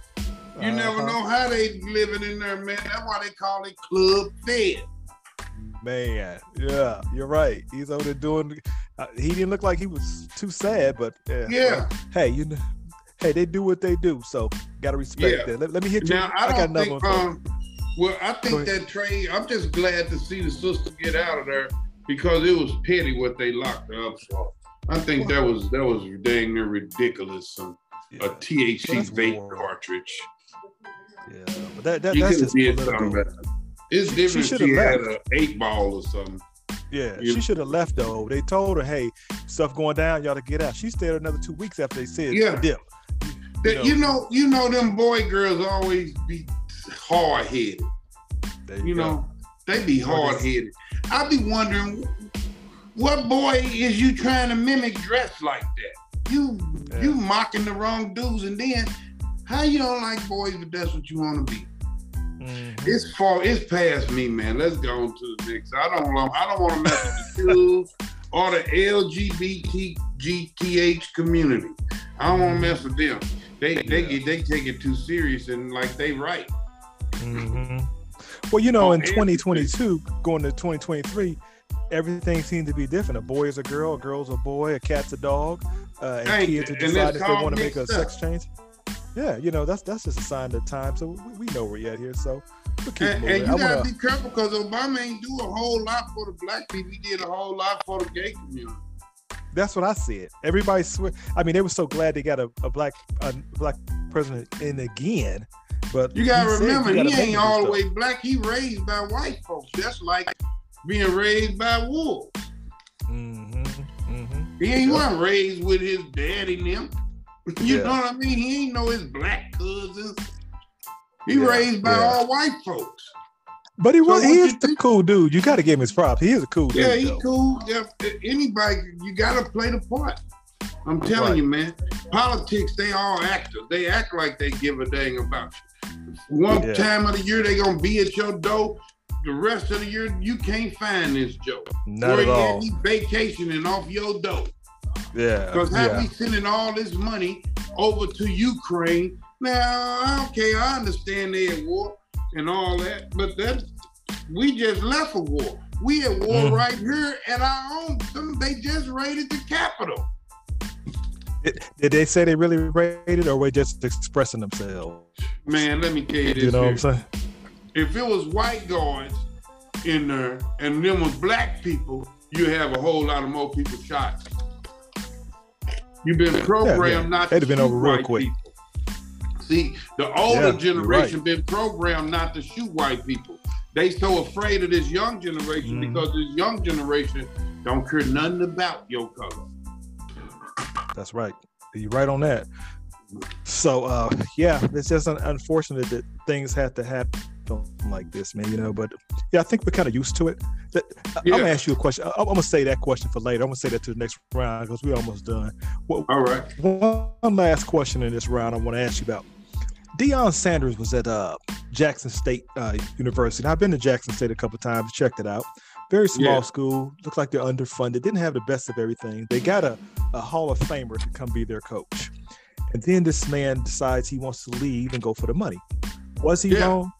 you never Uh-huh. know how they living in there, man. That's why they call it club fed. Man, yeah, you're right. He's over there doing. Uh, he didn't look like he was too sad, but uh, Yeah. hey, you know, hey, they do what they do, so gotta respect Yeah. that. Let, let me hit you. Now I got don't another think. one. Um, well, I think that trade. I'm just glad to see the sister get out of there because it was petty what they locked her up for. I think that was that was dang near ridiculous. Some a THC vape cartridge. yeah, but that, that You that's just something better. It's different she if she had left. an eight ball or something. Yeah, You- she should have left though. They told her, hey, stuff going down, y'all to get out. She stayed another two weeks after they said Yeah. dip. That- You know, you know, them boy girls always be hard headed. there You know, they be hard headed. I be wondering, what boy is you trying to mimic dress like that? You Yeah. you mocking the wrong dudes, and then how you don't like boys, but that's what you want to be. Mhm. It's far, it's past me, man. Let's go on to the next. I don't want, I don't want to mess with the *laughs* dudes or the LGBTGTH community. I don't want to mess with them. They they Yeah. get they take it too serious and like they right. Mhm. Well, you know, Oh, in and- 2022, going to 2023, everything seems to be different. A boy is a girl, a girl's a boy, a cat's a dog, uh, and kids are deciding if they want to make a mixed sex change. Yeah, you know, that's that's just a sign of the time. So we, we know where you're at here. So we'll keep And, and I you gotta wanna, be careful because Obama ain't do a whole lot for the black people. He did a whole lot for the gay community. that's what I said. Everybody swear. I mean, they were so glad they got a, a black a black president in again. But You gotta he remember, you gotta he ain't all the way black. He raised by white folks. That's like being raised by wolves. Mhm, mhm. He ain't Yeah. raised with his daddy and them. *laughs* You Yeah. know what I mean? He ain't know his black cousins. He Yeah, raised by all white folks. But he So was what he is the cool dude. You got to give him his props. He is a cool Yeah, dude. Yeah, he though. cool. Yeah, anybody, you gotta play the part. I'm telling Right. you, man. Politics, they all actors. They act like they give a dang about you. One Yeah. time of the year, they gonna be at your door. The rest of the year, you can't find this Joe. Not Where at all. he vacationing off your door. Yeah. Because how yeah. we sending all this money over to Ukraine? Now, okay, I understand they at war and all that, but that we just left a war. We at war Mhm. right here at our own. They just raided the capital. Did, they say they really rated or were they just expressing themselves? Man, let me tell you this. You know what. I'm saying? If it was white guards in there and them was black people, you have a whole lot of more people shot. You've been programmed yeah. not They'd to have been shoot over real white quick. people. See, the older Yeah, generation been programmed not to shoot white people. They so afraid of this young generation Mhm. because this young generation don't care nothing about your color. That's right. You're right on that. So uh yeah, it's just unfortunate that things have to happen like this, man. You know, but yeah, I think we're kind of used to it. That, I- I'm gonna ask you a question. I- I'm gonna say that question for later. I'm gonna say that to the next round because we're almost done. What, All right. one last question in this round I want to ask you about. Deion Sanders was at uh, Jackson State uh, University. And I've been to Jackson State a couple times, checked it out. Very small Yeah. school. Looks like they're underfunded. Didn't have the best of everything. They got a, a Hall of Famer to come be their coach. And then this man decides he wants to leave and go for the money. Was he Yeah. wrong?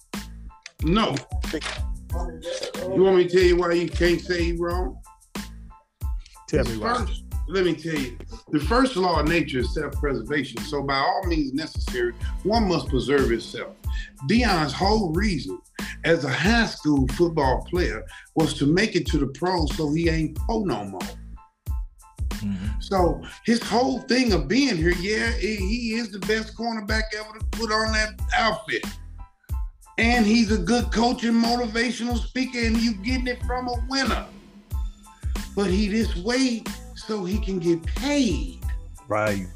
No. You want me to tell you why you can't say he wrong? Tell me why. First, let me tell you, the first law of nature is self-preservation. So by all means necessary, one must preserve itself. Deion's whole reason as a high school football player was to make it to the pros so he ain't pro no more. Mhm. So his whole thing of being here, yeah, he he is the best cornerback ever to put on that outfit. And he's a good coach and motivational speaker, and you getting it from a winner. But he this way so he can get paid. Right.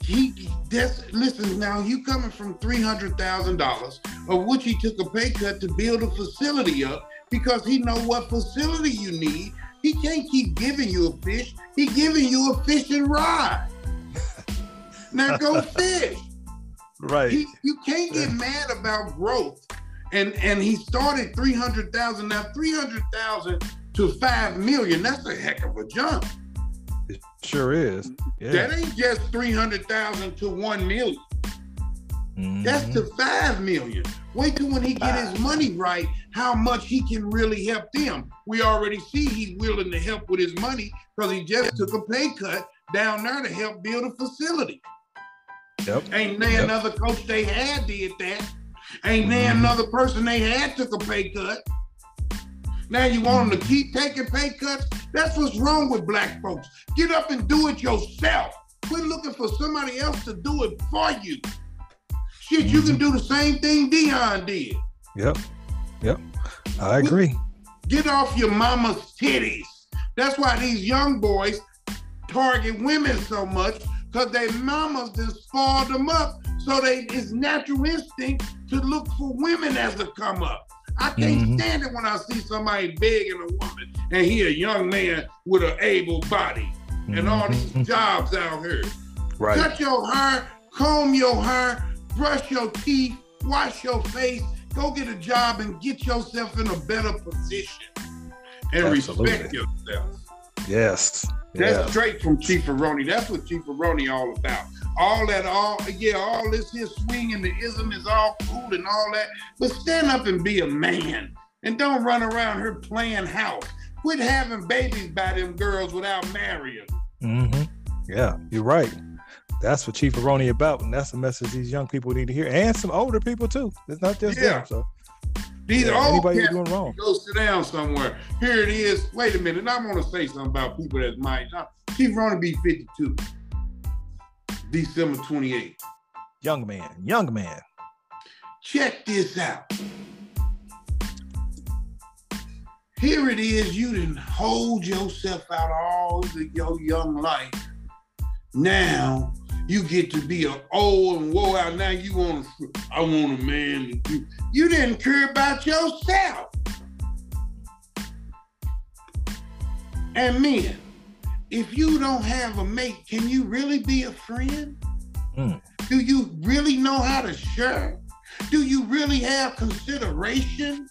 He that's listen now, you coming from three hundred thousand dollars, of which he took a pay cut to build a facility up because he know what facility you need. He can't keep giving you a fish. He giving you a fishing rod. *laughs* now go fish. Right. He, you can't get mad about growth. And and he started 300,000. Now 300,000 to 5 million, that's a heck of a jump. Sure is. Yeah. That ain't just 300,000 to 1 million. That's Mhm. to 5 million. Wait till when he get his money right, how much he can really help them. We already see he's willing to help with his money because he just took a pay cut down there to help build a facility. Yep. Ain't there Yep. another coach they had did that. Ain't there Mhm. another person they had took a pay cut. Now you want them to keep taking pay cuts? That's what's wrong with black folks. Get up and do it yourself. Quit looking for somebody else to do it for you. Shit, you can do the same thing Deion did. Yep. Yep. I agree. Get off your mama's titties. That's why these young boys target women so much, because their mamas just spoiled them up. So they it's natural instinct to look for women as a come up. I can't Mhm. stand it when I see somebody begging a woman and he a young man with an able body and all these Mhm. jobs out here. Right. Cut your hair, comb your hair, brush your teeth, wash your face, go get a job and get yourself in a better position. And Absolutely. respect yourself. Yes. That's Yeah. straight from Chief Aroni. That's what Chief Aroni all about. All that, all yeah, all this here swing and the ism is all cool and all that. But stand up and be a man. And don't run around here playing house. Quit having babies by them girls without marrying. Mm-hmm. Yeah, you're right. That's what Chief Aroni about, and that's a message these young people need to hear, and some older people too. It's not just Yeah. them. So These yeah, old anybody cats doing wrong. go sit down somewhere. Here it is. Wait a minute. I want to say something about people that's my uh, Chief Ronnie be 52. December 28th. Young man, young man. Check this out. Here it is. You didn't hold yourself out all of your young life. Now you get to be an old and woe out. Now you want to, I want a man to do. You didn't care about yourself. And men, if you don't have a mate, can you really be a friend? Mm. Do you really know how to share? Do you really have consideration?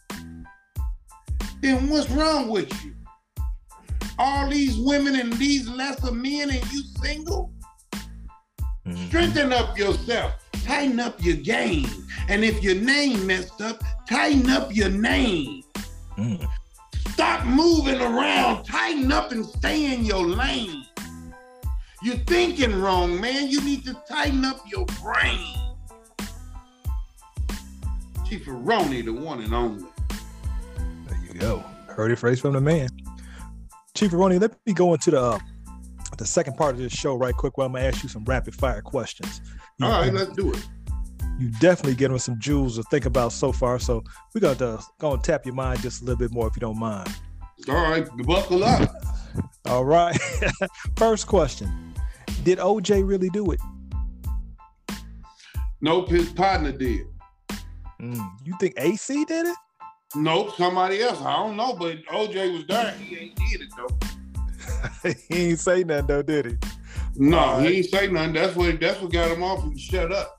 Then what's wrong with you? All these women and these lesser men and you single? Mhm. Strengthen up yourself. Tighten up your game. And if your name messed up, tighten up your name. Mm. Stop moving around. Tighten up and stay in your lane. You're thinking wrong, man. You need to tighten up your brain. Chief Aroni, the one and only. There you go. Heard it phrase from the man. Chief Aroni, let me go into the uh, the second part of this show right quick. Where I'm gonna ask you some rapid fire questions. You, All right, let's do it. You definitely getting some jewels to think about so far. So we're gonna uh, go and tap your mind just a little bit more if you don't mind. All right, buckle up. All right. *laughs* First question: Did OJ really do it? Nope, his partner did. Mm, You think AC did it? Nope, somebody else. I don't know, but OJ was there. He ain't did it though. *laughs* he ain't say nothing though, did he? No, right. he ain't say nothing. That's what that's what got him off. He shut up.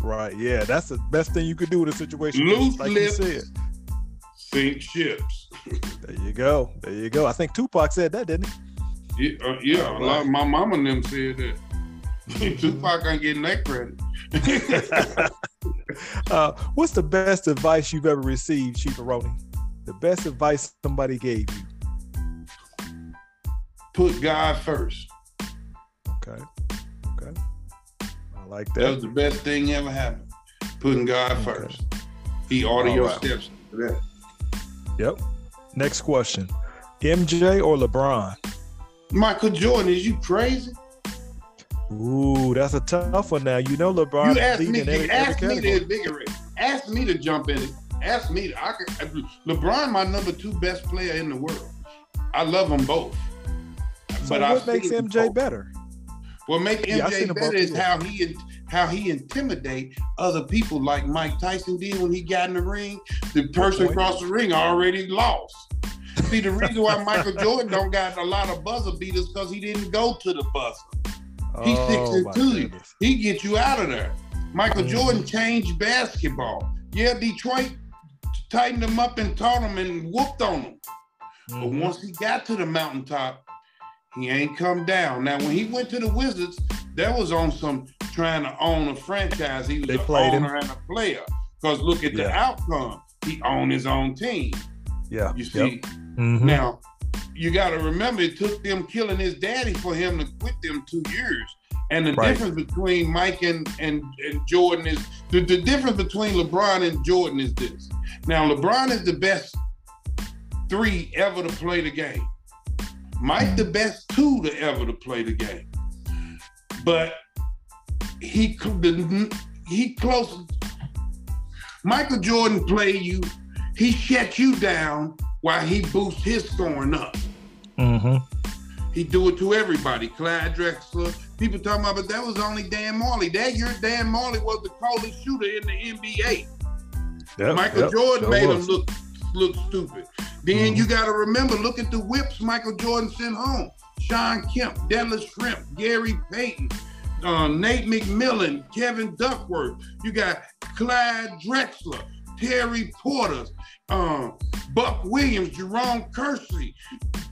Right. Yeah, that's the best thing you could do in a situation Loose like you said. sink ships. There you go. There you go. I think Tupac said that, didn't he? Yeah, uh, yeah. A lot, my mama and them said that. *laughs* Tupac ain't getting that credit. *laughs* uh, what's the best advice you've ever received, Chief Aroni? The best advice somebody gave you? Put God first. Like that. That was the best thing ever happened. Putting God okay. first. He order All your right. steps. Yep. Next question. MJ or LeBron? Michael Jordan, is you crazy? Ooh, that's a tough one now. You know LeBron. You asked me, you every, asked me to invigorate. Ask me to jump in it. Ask me. To, I could, LeBron, my number two best player in the world. I love them both. So but what I makes MJ both. better? What makes MJ yeah, better is how he how he intimidate other people like Mike Tyson did when he got in the ring. The person across the ring already lost. See, the reason why Michael *laughs* Jordan don't got a lot of buzzer beaters because he didn't go to the buzzer. He's oh, six and two. Goodness. He get you out of there. Michael mm-hmm. Jordan changed basketball. Yeah, Detroit tightened him up and taught him and whooped on him. Mm-hmm. But once he got to the mountaintop, he ain't come down. Now, when he went to the Wizards, that was on some trying to own a franchise. He was they an owner him. and a player. Because look at yeah. the outcome. He owned his own team. Yeah. You see? Yep. Mm-hmm. Now, you got to remember it took them killing his daddy for him to quit them two years. And the right. difference between Mike and, and, and Jordan is the, the difference between LeBron and Jordan is this. Now, LeBron is the best three ever to play the game. Mike the best two to ever to play the game. But he he close. Michael Jordan play you. He shut you down while he boosts his scoring up. Mm-hmm. He do it to everybody. Clyde Drexler. People talking about, but that was only Dan Majerle. That year, Dan Majerle was the coldest shooter in the NBA. Yep, Michael yep, Jordan sure made was. him look look stupid. Then mm-hmm. you got to remember, look at the whips Michael Jordan sent home. Shawn Kemp, Detlef Schrempf, Gary Payton, uh, Nate McMillan, Kevin Duckworth. You got Clyde Drexler, Terry Porter, uh, Buck Williams, Jerome Kersey,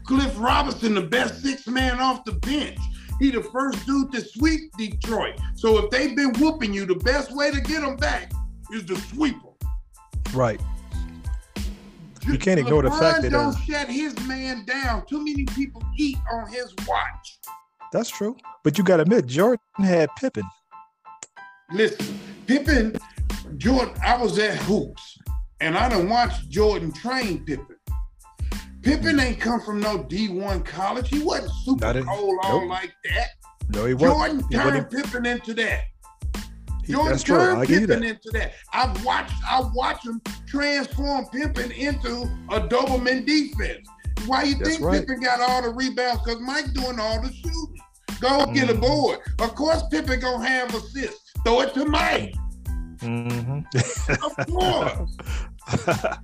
Cliff Robinson, the best six man off the bench. He the first dude to sweep Detroit. So if they've been whooping you, the best way to get them back is to sweep them. Right. You can't ignore LeBron the fact that uh, uh, don't shut his man down. Too many people eat on his watch. That's true. But you got to admit, Jordan had Pippen. Listen, Pippen, Jordan, I was at Hoops and I done watched Jordan train Pippen. Pippen ain't come from no D1 college. He wasn't super cold nope. on like that. No, he wasn't. Jordan turned Pippen into that. Jordan turned Pippen into that. I've watched I watched him transform Pippen into a Doberman defense. Why you that's think right. Pippen got all the rebounds? Because Mike doing all the shooting. Go mm-hmm. get a mm-hmm. board. Of course, Pippen gonna have assists. Throw it to Mike. Mm-hmm. of course. *laughs*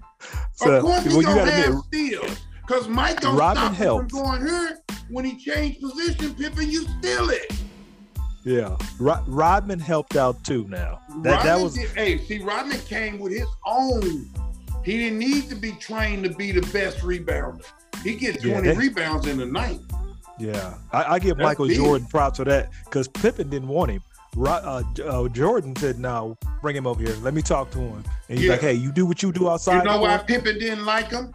so, of course, he well, gonna have steals. Because Mike don't Robin stop helped. from going here. When he changed position, Pippen, you steal it. Yeah, Rod- Rodman helped out too. Now that Rodman that was did, hey, see, Rodman came with his own. He didn't need to be trained to be the best rebounder. He gets twenty yeah, rebounds in the night. Yeah, I, I give That's Michael big. Jordan props for that because Pippen didn't want him. Uh, uh, Jordan said, "No, bring him over here. Let me talk to him." And he's yeah. like, "Hey, you do what you do outside." You know why Pippen didn't like him?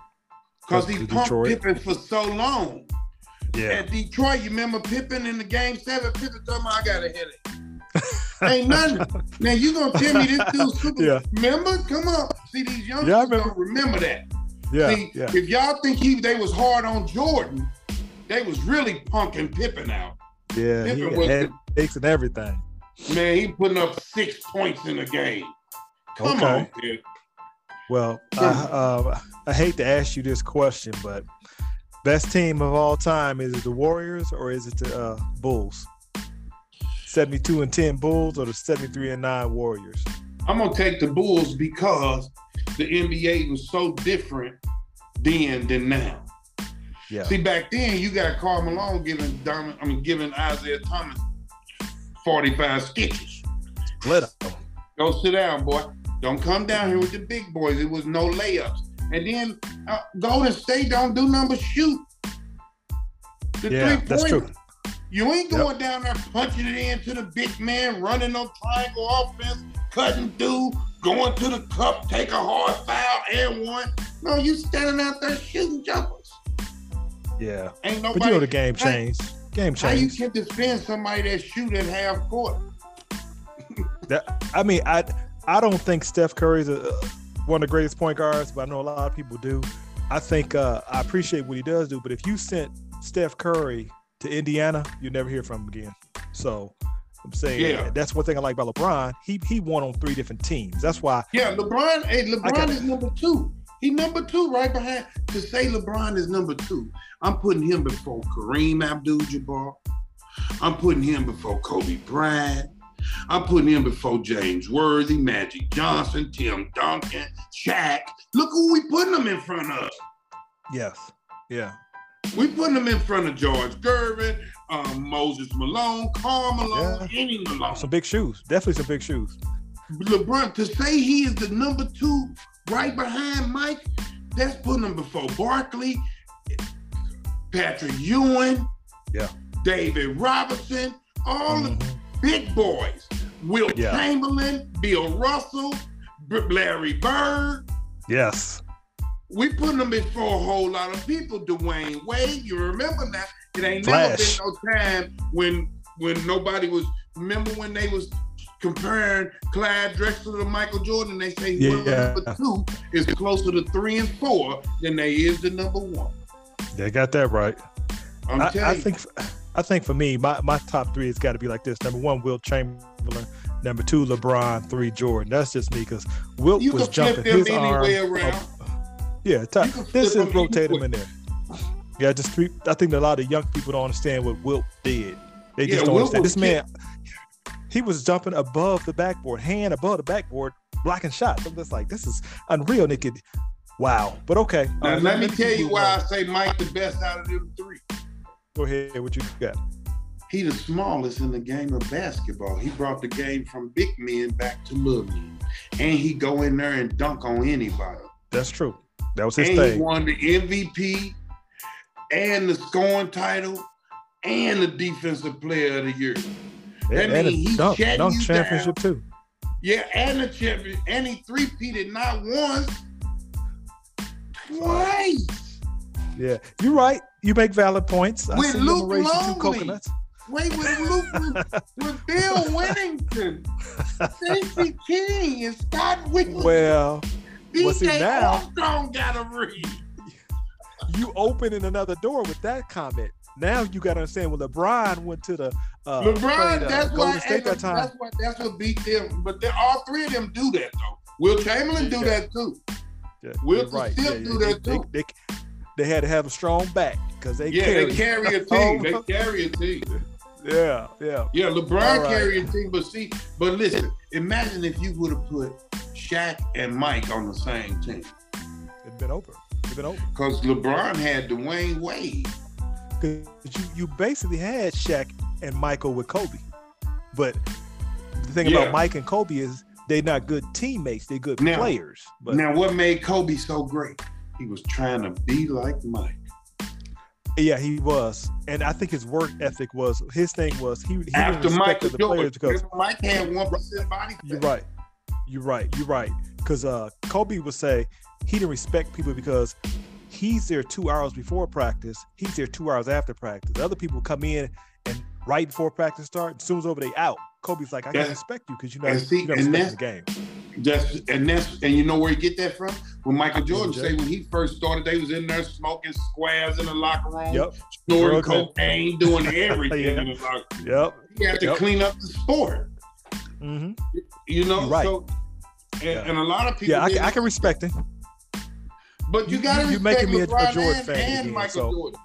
Because he pumped Detroit. Pippen for so long. Yeah. At Detroit, you remember Pippen in the game seven? Pippen told me I got a headache. Ain't nothing. *laughs* now you gonna tell me this dude's *laughs* super? Yeah. Remember? Come on. See these young yeah, don't remember that. Yeah, See, yeah. if y'all think he they was hard on Jordan, they was really punking Pippen out. Yeah, Pippen he had headaches and everything. Man, he putting up six points in a game. Come okay. on, kid. Well, I, uh, I hate to ask you this question, but best team of all time is it the Warriors or is it the uh, Bulls? 72 and 10 Bulls or the 73 and 9 Warriors? I'm gonna take the Bulls because the NBA was so different then than now. Yeah. See, back then you got Karl Malone giving Diamond, I mean giving Isiah Thomas 45 stitches. Let him. Go sit down, boy. Don't come down here with the big boys. It was no layups. And then uh, Golden State don't do number shoot. The yeah, that's true. You ain't going yep. down there punching it into the big man, running on triangle offense, cutting through, going to the cup, take a hard foul and one. No, you standing out there shooting jumpers. Yeah. Ain't nobody. But you know the game changed. Game changed. How you can defend somebody that shoot at half court? that I mean, I I don't think Steph Curry's a, one of the greatest point guards, but I know a lot of people do. I think uh, I appreciate what he does do, but if you sent Steph Curry to Indiana, you never hear from him again. So I'm saying yeah. that's one thing I like about LeBron. He he won on three different teams. That's why. Yeah, LeBron. Hey, LeBron is number two. He number two right behind. To say LeBron is number two, I'm putting him before Kareem Abdul-Jabbar. I'm putting him before Kobe Bryant. I'm putting him before James Worthy, Magic Johnson, Tim Duncan, Shaq. Look who we putting them in front of. Yes. Yeah. We putting them in front of George Gervin, um, Moses Malone, Karl Malone, yeah. any Malone. Some big shoes. Definitely some big shoes. LeBron, to say he is the number two right behind Mike, that's putting him before Barkley, Patrick Ewing, yeah, David Robinson, all mm-hmm. the big boys. Wilt yeah. Chamberlain, Bill Russell, Larry Bird. Yes. We put them before a whole lot of people. Dwyane Wade, you remember that? It ain't Flash. never been no time when when nobody was. Remember when they was comparing Clyde Drexler to Michael Jordan? They say yeah. number two is closer to three and four than they is the number one. They got that right. I, I think I think for me, my, my top three has got to be like this. Number one, Wilt Chamberlain. Number two, LeBron. Three, Jordan. That's just me because Wilt you was jumping his arm. Up, yeah, top, this is rotate him in there. Yeah, just three. I think a lot of young people don't understand what Wilt did. They just yeah, don't Wilt understand. This man, he was jumping above the backboard, hand above the backboard, blocking shots. I'm just like, this is unreal, Nicky. Wow. But okay. Now, uh, let, let me tell you why I say Mike the best out of them three. Go ahead. What you got? He the smallest in the game of basketball. He brought the game from big men back to little men, and he go in there and dunk on anybody. That's true. That was his and thing. He won the MVP and the scoring title and the defensive player of the year. That and means he dunk, dunk championship down. too. Yeah, and the champion, and he three-peated not once, twice. Yeah, you're right. You make valid points. With Luke Longley. Two coconuts. Wait, with Luke, with Bill *laughs* Wennington, Stacey King, and Scott Whitney. Well, DJ well, see, now, Armstrong got a read. *laughs* You opening another door with that comment. Now you got to understand when LeBron went to the uh, LeBron. Played, uh, that's why State that time. That's what that's what beat them. But all three of them do that though. Wilt Chamberlain do yeah. that too. Yeah, Wilt right. still yeah, do that too. They, they, they had to have a strong back because they yeah carry, they carry a team. they *laughs* carry a team. Yeah, yeah, yeah. LeBron right. carry a team, but see, but listen, imagine if you would have put Shaq and Mike on the same team. It'd been over. It'd been over. Because LeBron had Dwyane Wade. Because you you basically had Shaq and Michael with Kobe, but the thing yeah. about Mike and Kobe is they're not good teammates. They're good now, players. But now, what made Kobe so great? He was trying to be like Mike. Yeah, he was, and I think his work ethic was his thing was he, he after Mike the players because Mike had one percent body. Fat. You're right. You're right. You're right. Because uh, Kobe would say he didn't respect people because he's there two hours before practice. He's there two hours after practice. Other people come in and right before practice start. As soon as over they out. Kobe's like, I can't respect you because you know you don't respect the game. That's and that's and you know where you get that from? When Michael Jordan say when he first started, they was in there smoking squares in the locker room, yep. snorting cocaine, doing *laughs* everything yep. in the locker room. Yep. He had to yep. clean up the sport. Mm-hmm. You know, right. so and, yeah. and, a lot of people. Yeah, I, I can respect it. But you, got to you making me a, a Jordan fan and again, Michael so. Jordan.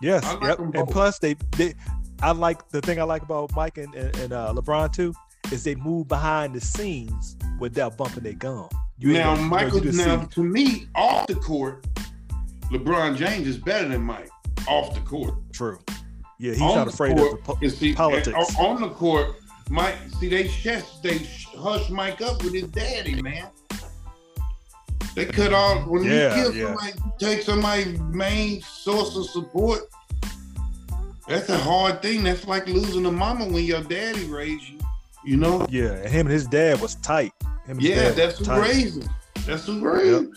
Yes, like yep. And plus, they, they, I like the thing I like about Mike and, and, and uh, LeBron too is they move behind the scenes without bumping their gum. You now, Michael, you know, now see. to me, off the court, LeBron James is better than Mike off the court. True. Yeah, he's on not afraid court, of the po- see, politics. On the court, Mike, see, they they hush Mike up with his daddy, man. They cut off when Yeah, you kill yeah. somebody, take somebody's main source of support. That's a hard thing. That's like losing a mama when your daddy raised you. You know? Yeah, and him and his dad was tight. Yeah, that's who tight. raised him. That's who raised him.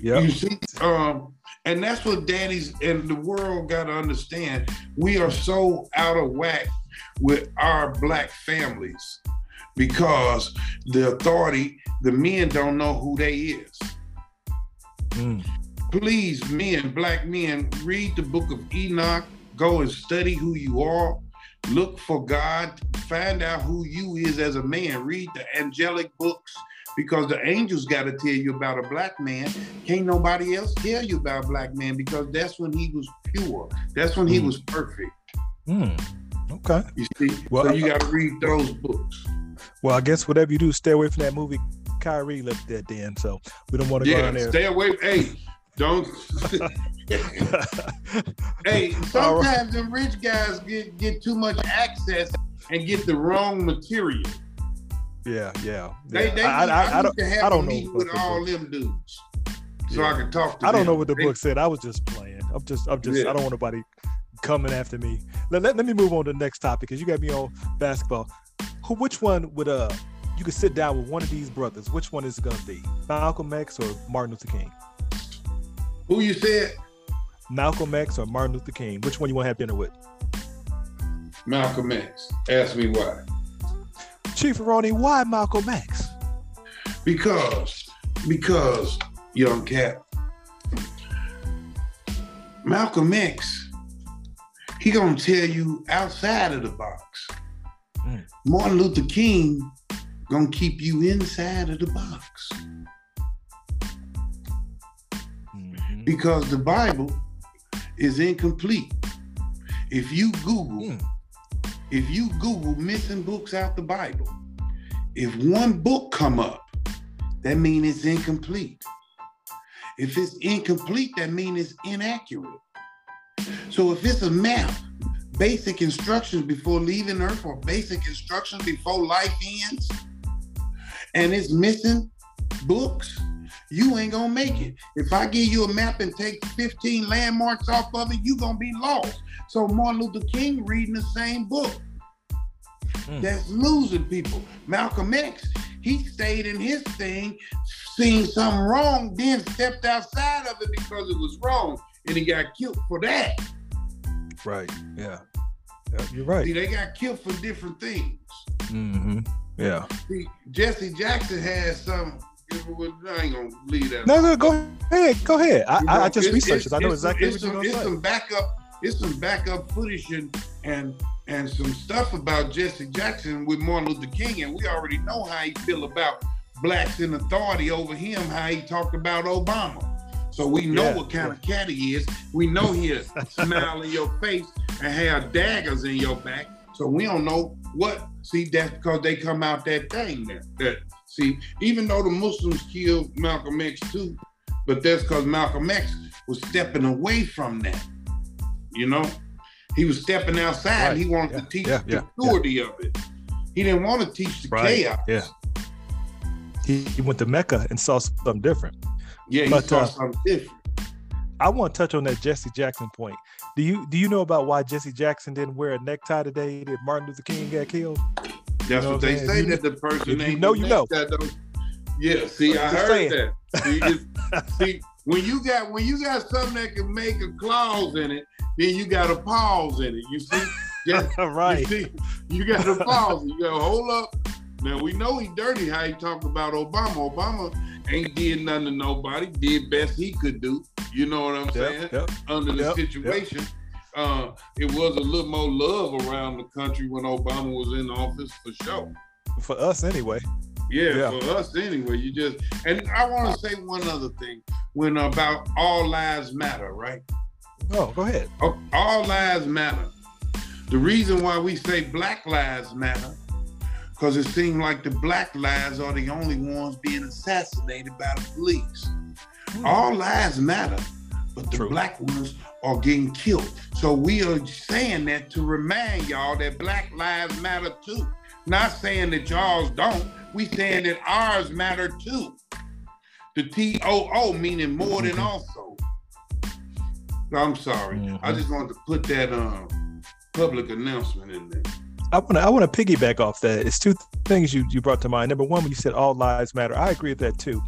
Yep. You see, um, and that's what daddies and the world got to understand. We are so out of whack with our black families because the authority, the men don't know who they is. Mm. Please, men, black men, read the book of Enoch. Go and study who you are. Look for God. Find out who you is as a man. Read the angelic books because the angels got to tell you about a black man. Can't nobody else tell you about a black man because that's when he was pure. That's when he Mm. was perfect. Mm. Okay. You see, Well, so you got to read those books. Well, I guess whatever you do, stay away from that movie. Kyrie left that then, so we don't want to go Yeah, in there. stay away. Hey, don't. *laughs* *laughs* *laughs* Hey, sometimes the rich guys get get too much access and get the wrong material. yeah, yeah. They, yeah. they I, I, I, I don't, I don't know what with all book- them dudes so Yeah. I can talk to I don't them. know what the They- book said. I was just playing. I'm just, I'm just, Yeah. I don't want nobody coming after me. Let, let, let me move on to the next topic because you got me on basketball. Who, which one would uh, you could sit down with one of these brothers? Which one is it gonna be? Malcolm X or Martin Luther King? Who you said? Malcolm X or Martin Luther King? Which one you want to have dinner with? Malcolm X. Ask me why. Chief Ronnie, why Malcolm X? Because, because, young cat, Malcolm X, he gonna tell you outside of the box. Mm. Martin Luther King gonna keep you inside of the box. Mhm. because the Bible is incomplete. If you Google, Mm. if you Google missing books out the Bible, if one book come up, that means it's incomplete. If it's incomplete, that means it's inaccurate. So if it's a map, basic instructions before leaving Earth or basic instructions before life ends, and it's missing books, you ain't gonna make it. If I give you a map and take 15 landmarks off of it, you gonna be lost. So Martin Luther King reading the same book. Mm. That's losing people. Malcolm X, he stayed in his thing, seen something wrong, then stepped outside of it because it was wrong, and he got killed for that. Right. Yeah. yeah you're right. See, they got killed for different things. Mm-hmm. Yeah. See, Jesse Jackson had some. I ain't gonna leave that. No, no, go ahead. Go ahead. I, You I, I just researched it. I know exactly what you're to It's say. some backup. It's some backup footage and and and some stuff about Jesse Jackson with Martin Luther King, and we already know how he feel about blacks in authority over him. How he talked about Obama. So we know Yeah, what kind of cat he is. We know he'll smile in your face and have daggers in your back. So we don't know what. See, that's because they come out that thing there. That see, even though the Muslims killed Malcolm X too, but that's because Malcolm X was stepping away from that. You know, he was stepping outside. Right. He wanted Yeah, to teach yeah, the yeah, purity of it. He didn't want to teach the Right, chaos. yeah. He, he went to Mecca and saw something different. Yeah, he But, saw uh, something different. I want to touch on that Jesse Jackson point. Do you do you know about why Jesse Jackson didn't wear a necktie today that Martin Luther King got killed? That's know what what they say that the person you ain't know, you know. That, though. yeah, see, I Just heard saying. that. *laughs* See, it's- see, when you got when you got something that can make a clause in it, then you got a pause in it. You see, *laughs* Just- right. You, see, you got to pause. You got to hold up. Now we know he dirty how he talked about Obama. Obama ain't did nothing to nobody. Did best he could do. You know what I'm saying? Yep, yep. Under the Yep, yep. situation, uh, it was a little more love around the country when Obama was in office for sure. For us anyway. Yeah, Yeah. for us anyway. You just and I want to say one other thing when about all lives matter, right? Oh, go ahead. Oh, All lives matter. The reason why we say Black Lives Matter, because it seems like the Black lives are the only ones being assassinated by the police. All lives matter, but the True. Black ones are getting killed. So we are saying that to remind y'all that Black lives matter too. Not saying that y'all's don't. We saying that ours matter too. The T O O meaning more than also. I'm sorry. Mhm. I just wanted to put that um public announcement in there. I want to I want to piggyback off that. It's two things you you brought to mind. Number one, when you said all lives matter, I agree with that too.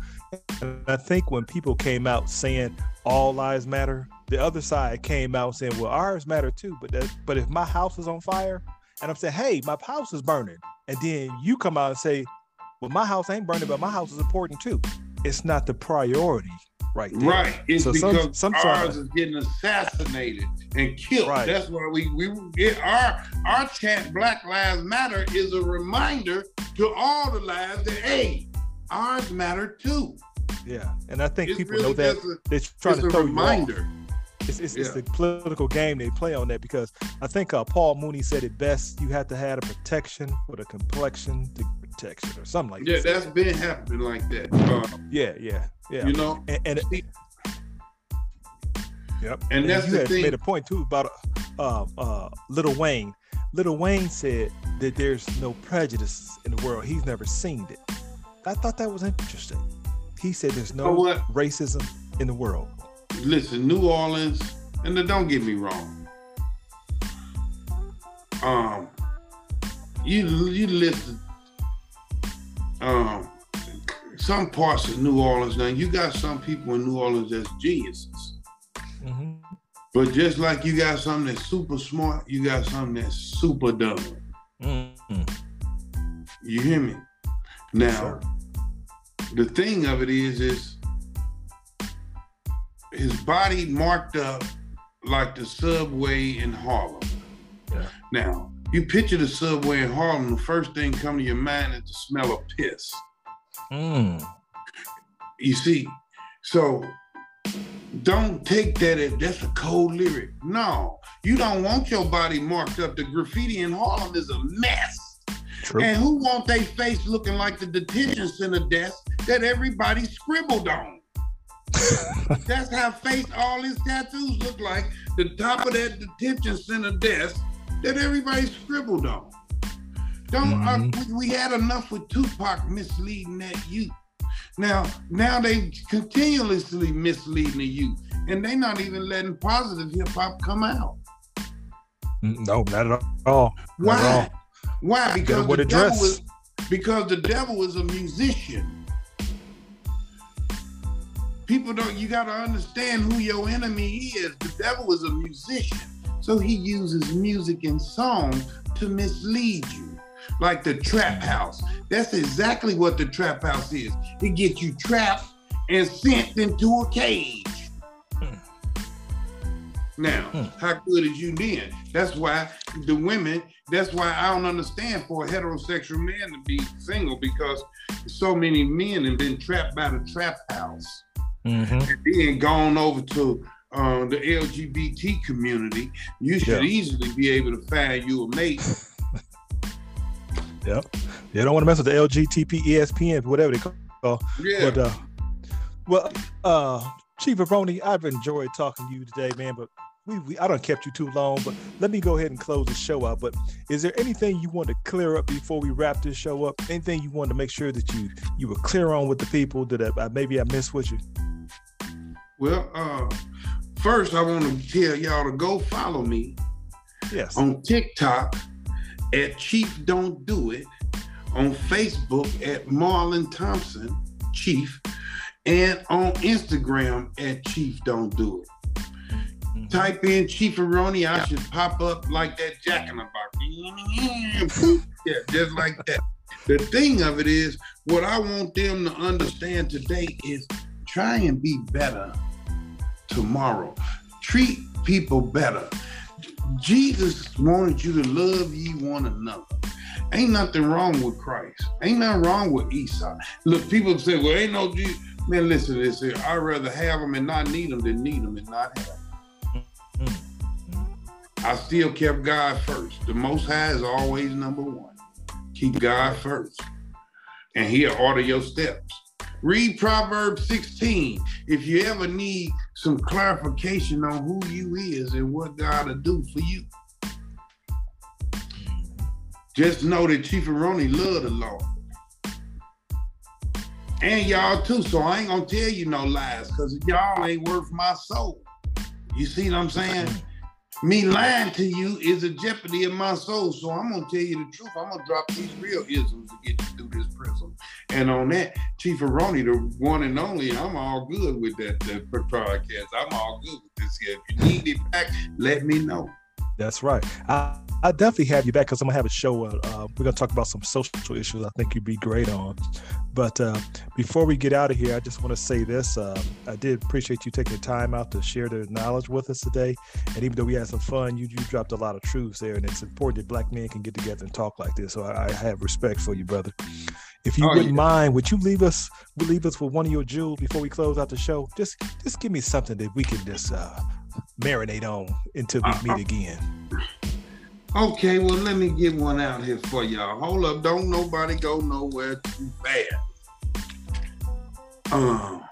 And I think when people came out saying all lives matter, the other side came out saying, "Well, ours matter too." But that, but if my house is on fire, and I'm saying, "Hey, my house is burning," and then you come out and say, "Well, my house ain't burning, but my house is important too." It's not the priority, right? There. Right. It's So some- because sometimes- ours is getting assassinated and killed. Right. That's why we we it, our our chant Black Lives Matter is a reminder to all the lives that hey, ours matter too. Yeah, and I think It's people really know that a, they're trying it's to a throw you off. It's, it's, it's the political game they play on that because I think uh, Paul Mooney said it best. You have to have a protection with a complexion to protection or something like that. Yeah, that. that's been happening like that. Uh, yeah, yeah, yeah. You know, and, and See, yep. and that's you the had thing. made a point too about uh, uh, Lil Wayne. Lil Wayne said that there's no prejudice in the world. He's never seen it. I thought that was interesting. He said there's know no what? racism in the world. Listen, New Orleans, and don't get me wrong. Um, you you listen. Um, some parts of New Orleans now, you got some people in New Orleans that's geniuses. hmm But just like you got something that's super smart, you got something that's super dumb. Mm-hmm. You hear me? Now, the thing of it is, is his body marked up like the subway in Harlem. Yeah. Now, you picture the subway in Harlem, the first thing come to your mind is the smell of piss. Mm. You see, so don't take that as that's a cold lyric. No, you don't want your body marked up. The graffiti in Harlem is a mess. True. And who want their face looking like the detention center desk that everybody scribbled on? *laughs* That's how face all his tattoos look like. The top of that detention center desk that everybody scribbled on. Don't uh, Mhm. we, we had enough with Tupac misleading that youth. Now, now they continuously misleading the youth, and they not even letting positive hip hop come out. Mm, No, not at all. Why? at all. Why? Because the devil is because the devil is a musician. People don't. You got to understand who your enemy is. The devil is a musician, so he uses music and song to mislead you, like the trap house. That's exactly what the trap house is. It gets you trapped and sent into a cage. Hmm. Now, Hmm. how good is you then? That's why the women, that's why I don't understand for a heterosexual man to be single because so many men have been trapped by the trap house Mhm. and then gone over to uh, the LGBT community. You should Yeah. easily be able to find you a mate. *laughs* Yep. They don't want to mess with the LGTP, ESPN, whatever they call. Yeah. But uh, well, uh, Chief Aroni, I've enjoyed talking to you today, man. But we, we I don't kept you too long. But let me go ahead and close the show out. But is there anything you want to clear up before we wrap this show up? Anything you want to make sure that you you were clear on with the people that I, maybe I missed with you? Well, uh, first I want to tell y'all to go follow me Yes. on TikTok at Chief Don't Do It, on Facebook at Marlon Thompson Chief, and on Instagram at Chief Don't Do It. Mhm. Type in Chief Aroni, I should pop up like that Jack in the Box. yeah, just like that. The thing of it is, what I want them to understand today is try and be better tomorrow. Treat people better. Jesus wanted you to love ye one another. Ain't nothing wrong with Christ. Ain't nothing wrong with Esau. Look, people say, well, ain't no Jesus. Man, listen to this here. I'd rather have them and not need them than need them and not have them. I still kept God first. The Most High is always number one. Keep God first. And he'll order your steps. Read Proverbs 16 if you ever need some clarification on who you is and what God will do for you. Just know that Chief Aroni love the Lord. and y'all too. So I ain't gonna tell you no lies, cause y'all ain't worth my soul. You see what I'm saying? Me lying to you is a jeopardy of my soul. So I'm gonna tell you the truth. I'm gonna drop these real isms to get you through this prison. And on that, Chief Aroni, the one and only, I'm all good with that, that podcast. I'm all good with this here. If you need it back, let me know. That's right. I, I definitely have you back because I'm gonna have a show. Uh, uh, we're gonna talk about some social issues. I think you'd be great on. But uh, before we get out of here, I just want to say this. Uh, I did appreciate you taking the time out to share the knowledge with us today. And even though we had some fun, you you dropped a lot of truths there, and it's important that black men can get together and talk like this. So I, I have respect for you, brother. If you oh, wouldn't yeah. mind, would you leave us leave us with one of your jewels before we close out the show? Just just give me something that we can just uh, marinate on until we uh, meet again. Okay, well, let me get one out here for y'all. Hold up, don't nobody go nowhere too bad. Um,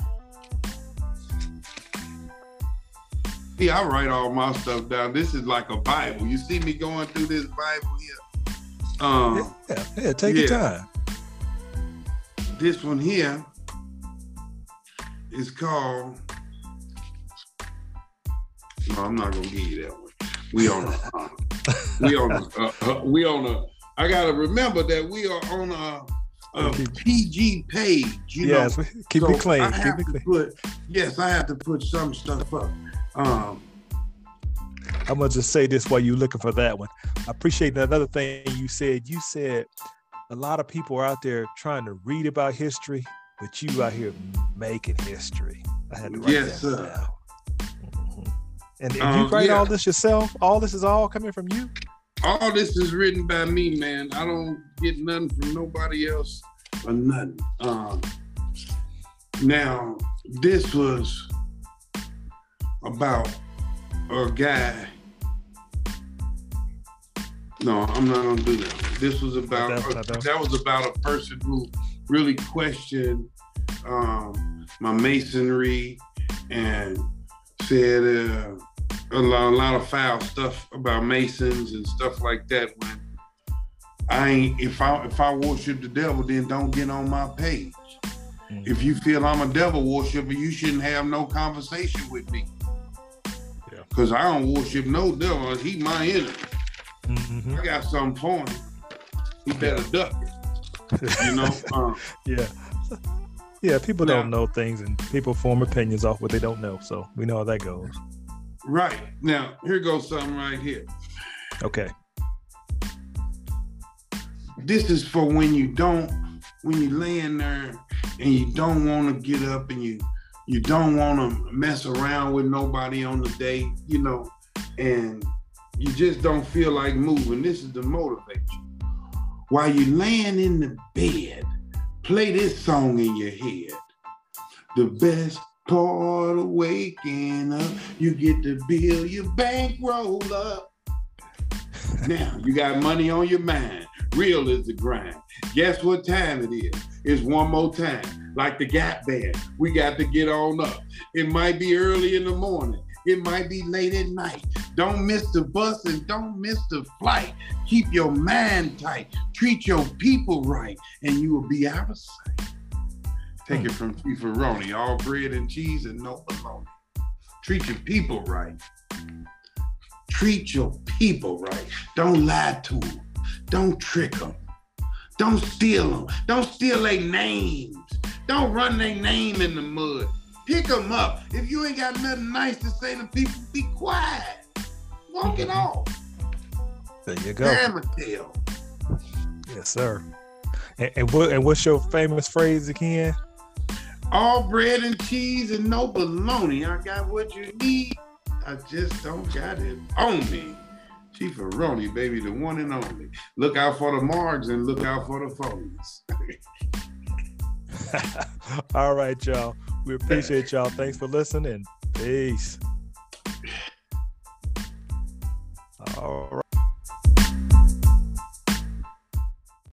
yeah, I write all my stuff down. This is like a Bible. You see me going through this Bible here? Um, yeah, yeah, take yeah. your time. This one here is called no, I'm not gonna give you that one. We on a, uh, we on a, uh, uh, we on a. I gotta remember that we are on a, a PG page. You yes, know? keep so it clean. Keep it clean. Put, yes, I have to put some stuff up. Um, I'm gonna just say this while you're looking for that one. I appreciate another thing you said. You said a lot of people are out there trying to read about history, but you out here making history. I had to write yes, that sir. down. And, and um, you write yeah. all this yourself? All this is all coming from you? All this is written by me, man. I don't get nothing from nobody else or nothing. Um, now, this was about a guy. No, I'm not gonna do that. This was about a, that was about a person who really questioned um, my masonry and said uh, a, lot, a lot of foul stuff about Masons and stuff like that. When I ain't, if I if I worship the devil, then don't get on my page. Mm-hmm. If you feel I'm a devil worshiper, you shouldn't have no conversation with me. Yeah. Cause I don't worship no devil. He my enemy. Mm-hmm. I got something for him. He better duck it. You know. *laughs* Uh, yeah. Yeah, people now, don't know things and people form opinions off what they don't know. So we know how that goes. Right. Now, here goes something right here. Okay. This is for when you don't, when you laying there and you don't want to get up and you you don't want to mess around with nobody on the day, you know, and you just don't feel like moving. This is to motivate you. While you're laying in the bed, play this song in your head. The best part of waking up, you get to build your bankroll up. now you got money on your mind. Real is the grind. Guess what time it is? It's one more time. Like the Gap Band, we got to get on up. It might be early in the morning. It might be late at night. Don't miss the bus and don't miss the flight. Keep your mind tight. Treat your people right, and you will be out of sight. Take hmm. it from Chief Aroni, all bread and cheese and no bologna. Treat your people right. Treat your people right. Don't lie to them. Don't trick them. Don't steal them. Don't steal their names. Don't run their name in the mud. Pick them up. If you ain't got nothing nice to say to people, be quiet. Walk it off. There you go. Damn tail. Yes, sir. And, and, what, and what's your famous phrase again? All bread and cheese and no bologna. I got what you need. I just don't got it on me. Chief Aroni, baby, the one and only. Look out for the margs and look out for the phonies. *laughs* *laughs* All right, y'all. We appreciate y'all. Thanks for listening. Peace. *sighs* All right.